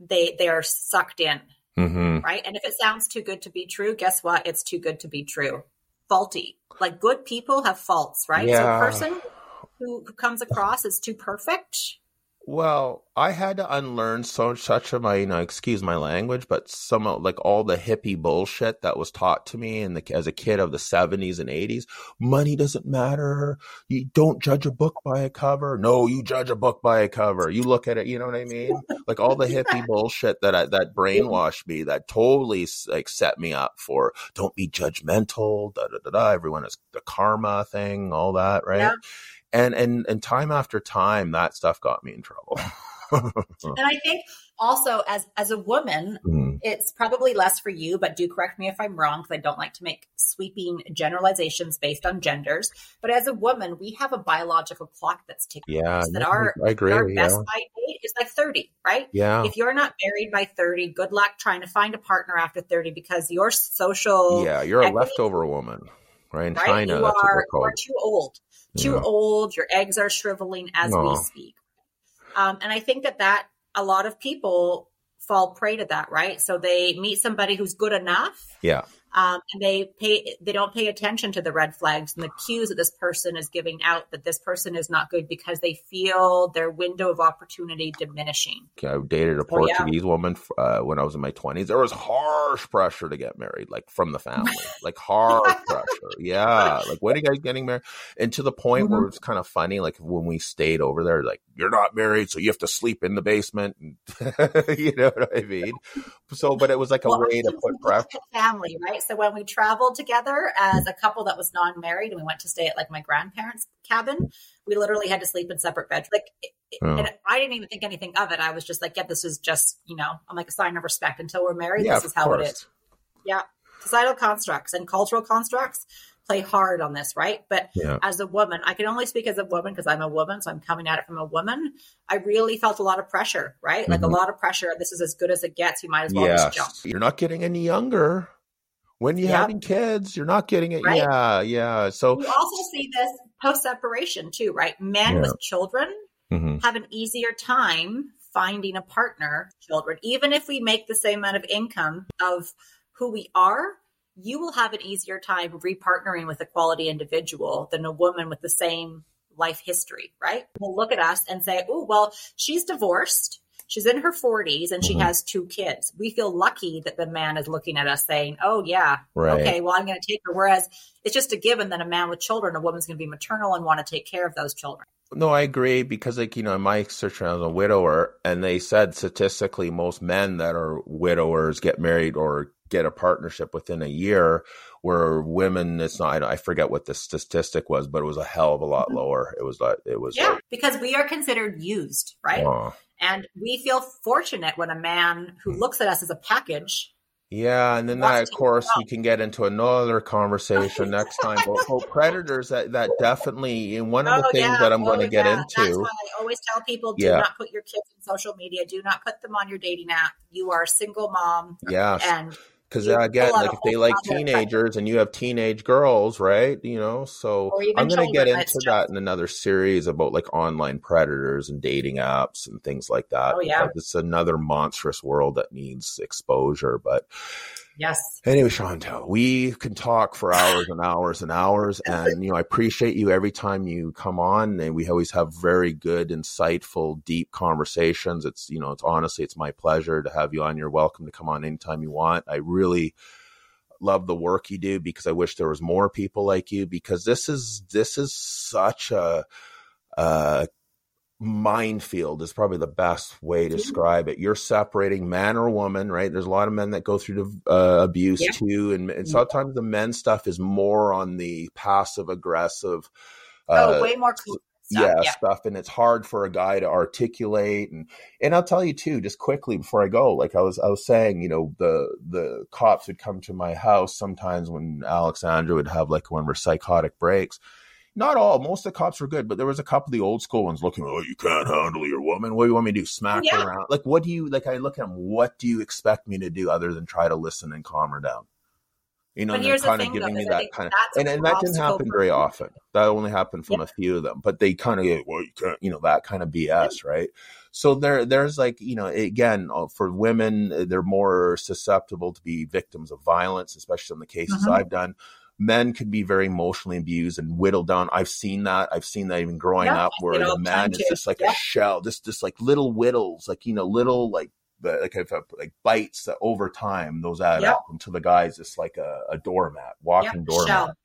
they they are sucked in, Mm-hmm. right? And if it sounds too good to be true, guess what? It's too good to be true. Faulty. Like good people have faults, right? So a person who, who comes across as too perfect, Well, I had to unlearn so such of my, you know, excuse my language, but some of like all the hippie bullshit that was taught to me in the, as a kid of the seventies and eighties. Money doesn't matter. You don't judge a book by a cover. No, you judge a book by a cover. You look at it. You know what I mean? Like all the hippie bullshit that I, that brainwashed me, that totally like set me up for don't be judgmental. Da da da da. Everyone is the karma thing, all that, right? Yeah. And and and time after time, that stuff got me in trouble. and I think also as as a woman, Mhm. it's probably less for you, but do correct me if I'm wrong because I don't like to make sweeping generalizations based on genders. But as a woman, we have a biological clock that's ticking. Yeah, that no, our I agree. our yeah, best fight date is like 30, right? yeah, If you're not married by 30, good luck trying to find a partner after 30 because your social yeah. You're a leftover woman, right? In right? China, you that's are, called. too old. Too Yeah. old. Your eggs are shriveling as we speak. Um, and I think that that a lot of people fall prey to that, right? So they meet somebody who's good enough, Yeah, um, and they pay they don't pay attention to the red flags and the cues that this person is giving out that this person is not good because they feel their window of opportunity diminishing. I dated a Oh, yeah. Portuguese woman uh, when I was in my twenties. There was harsh pressure to get married, like from the family, like harsh pressure. Yeah, like when are you guys getting married? And to the point where Mhm. it's kind of funny, like when we stayed over there, like you're not married, so you have to sleep in the basement. You know what I mean? So, but it was like a Well, way to put pressure. family, right? So when we traveled together as a couple that was non-married and we went to stay at like my grandparents' cabin, we literally had to sleep in separate beds. Like, Oh. and I didn't even think anything of it. I was just like, yeah, this is just, you know, I'm like a sign of respect until we're married. Yeah, this is how it course. is. Yeah. Societal constructs and cultural constructs play hard on this, right? But Yeah. as a woman, I can only speak as a woman because I'm a woman, so I'm coming at it from a woman. I really felt a lot of pressure, right? Like Mhm. a lot of pressure. This is as good as it gets. You might as well just jump. You're not getting any younger. When you're Yep. having kids, you're not getting it. Right. Yeah, yeah. So You also see this post separation too, right? Men Yeah. with children Mhm. have an easier time finding a partner, children. Even if we make the same amount of income of who we are, you will have an easier time repartnering with a quality individual than a woman with the same life history, right? Will look at us and say, oh, well, she's divorced. She's in her 40s and she Mhm. has two kids. We feel lucky that the man is looking at us saying, oh, yeah, right. okay, well, I'm going to take her. Whereas it's just a given that a man with children, a woman's going to be maternal and want to take care of those children. No, I agree because, like, you know, in my search I was a widower, and they said statistically most men that are widowers get married or get a partnership within a year, where women, it's not, I forget what the statistic was, but it was a hell of a lot Mhm. lower. It was like, it was Yeah, like, because we are considered used, right? oh. And we feel fortunate when a man who looks at us as a package. Yeah, and then that, of course, we can get into another conversation next time. But oh, predators, that that definitely, and one of the Oh, things yeah. that I'm Oh, going to get yeah. That's into. why I always tell people do Yeah. not put your kids in social media. Do not put them on your dating app. You are a single mom. Yeah, And because you again, like if they like teenagers and you have teenage girls, right? You know, so I'm going to get into that in another series about like online predators and dating apps and things like that. Oh, yeah. It's another monstrous world that needs exposure, but. Yes, Anyway, Chantal, we can talk for hours and hours and hours. And, you know, I appreciate you every time you come on and we always have very good, insightful, deep conversations. It's, you know, it's honestly, it's my pleasure to have you on. You're welcome to come on anytime you want. I really love the work you do because I wish there was more people like you because this is, this is such a, uh, minefield is probably the best way to describe it. You're separating man or woman, right? There's a lot of men that go through the, uh, abuse Yeah. too, and, and sometimes the men stuff is more on the passive aggressive. oh, Uh, way more cool. yeah, Yeah. stuff, and it's hard for a guy to articulate. And and I'll tell you too, just quickly before I go, like I was I was saying, you know, the the cops would come to my house sometimes when Alexandra would have like one of her psychotic breaks. Not all, most of the cops were good, but there was a couple of the old school ones looking, oh, you can't handle your woman. What do you want me to do? Smack Yeah. her around? Like, what do you like? I look at them. What do you expect me to do other than try to listen and calm her down? You know, But and they're kind of giving though, me that kind of, and, and that didn't happen very often. That only happened from a few of them, but they kind of get, well, you can't, you know, that kind of BS, right? So there, there's like, you know, again, uh, for women, uh, they're more susceptible to be victims of violence, especially in the cases Mhm. I've done. Men can be very emotionally abused and whittled down. I've seen that. I've seen that even growing Yeah, up, where the man is just like Yeah. a shell, just just like little whittles, like you know, little like like if, uh, like bites that over time those add Yep. up until the guy's just like a, a doormat, walking doormat. shell.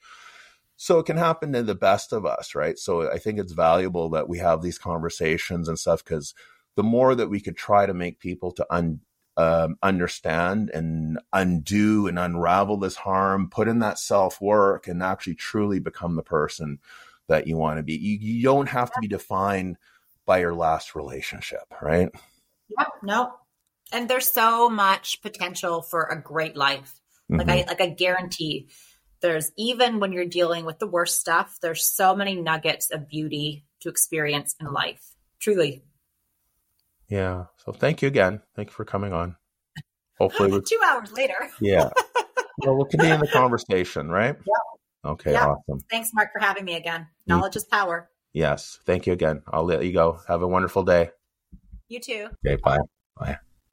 So it can happen to the best of us, right? So I think it's valuable that we have these conversations and stuff because the more that we could try to make people to un, um, understand and undo and unravel this harm, put in that self work, and actually truly become the person that you want to be. You, you don't have to be defined by your last relationship, right? Yep. No. And there's so much potential for a great life. Like Mhm. I like I guarantee there's even when you're dealing with the worst stuff, there's so many nuggets of beauty to experience in life. Truly. Yeah. So thank you again. Thank you for coming on. Hopefully, oh, we Two hours later. yeah. well, we'll continue the conversation, right? Yeah. Okay. Yeah. Awesome. Thanks, Mark, for having me again. Knowledge is power. Yes. Thank you again. I'll let you go. Have a wonderful day. You too. Okay. Bye. Bye.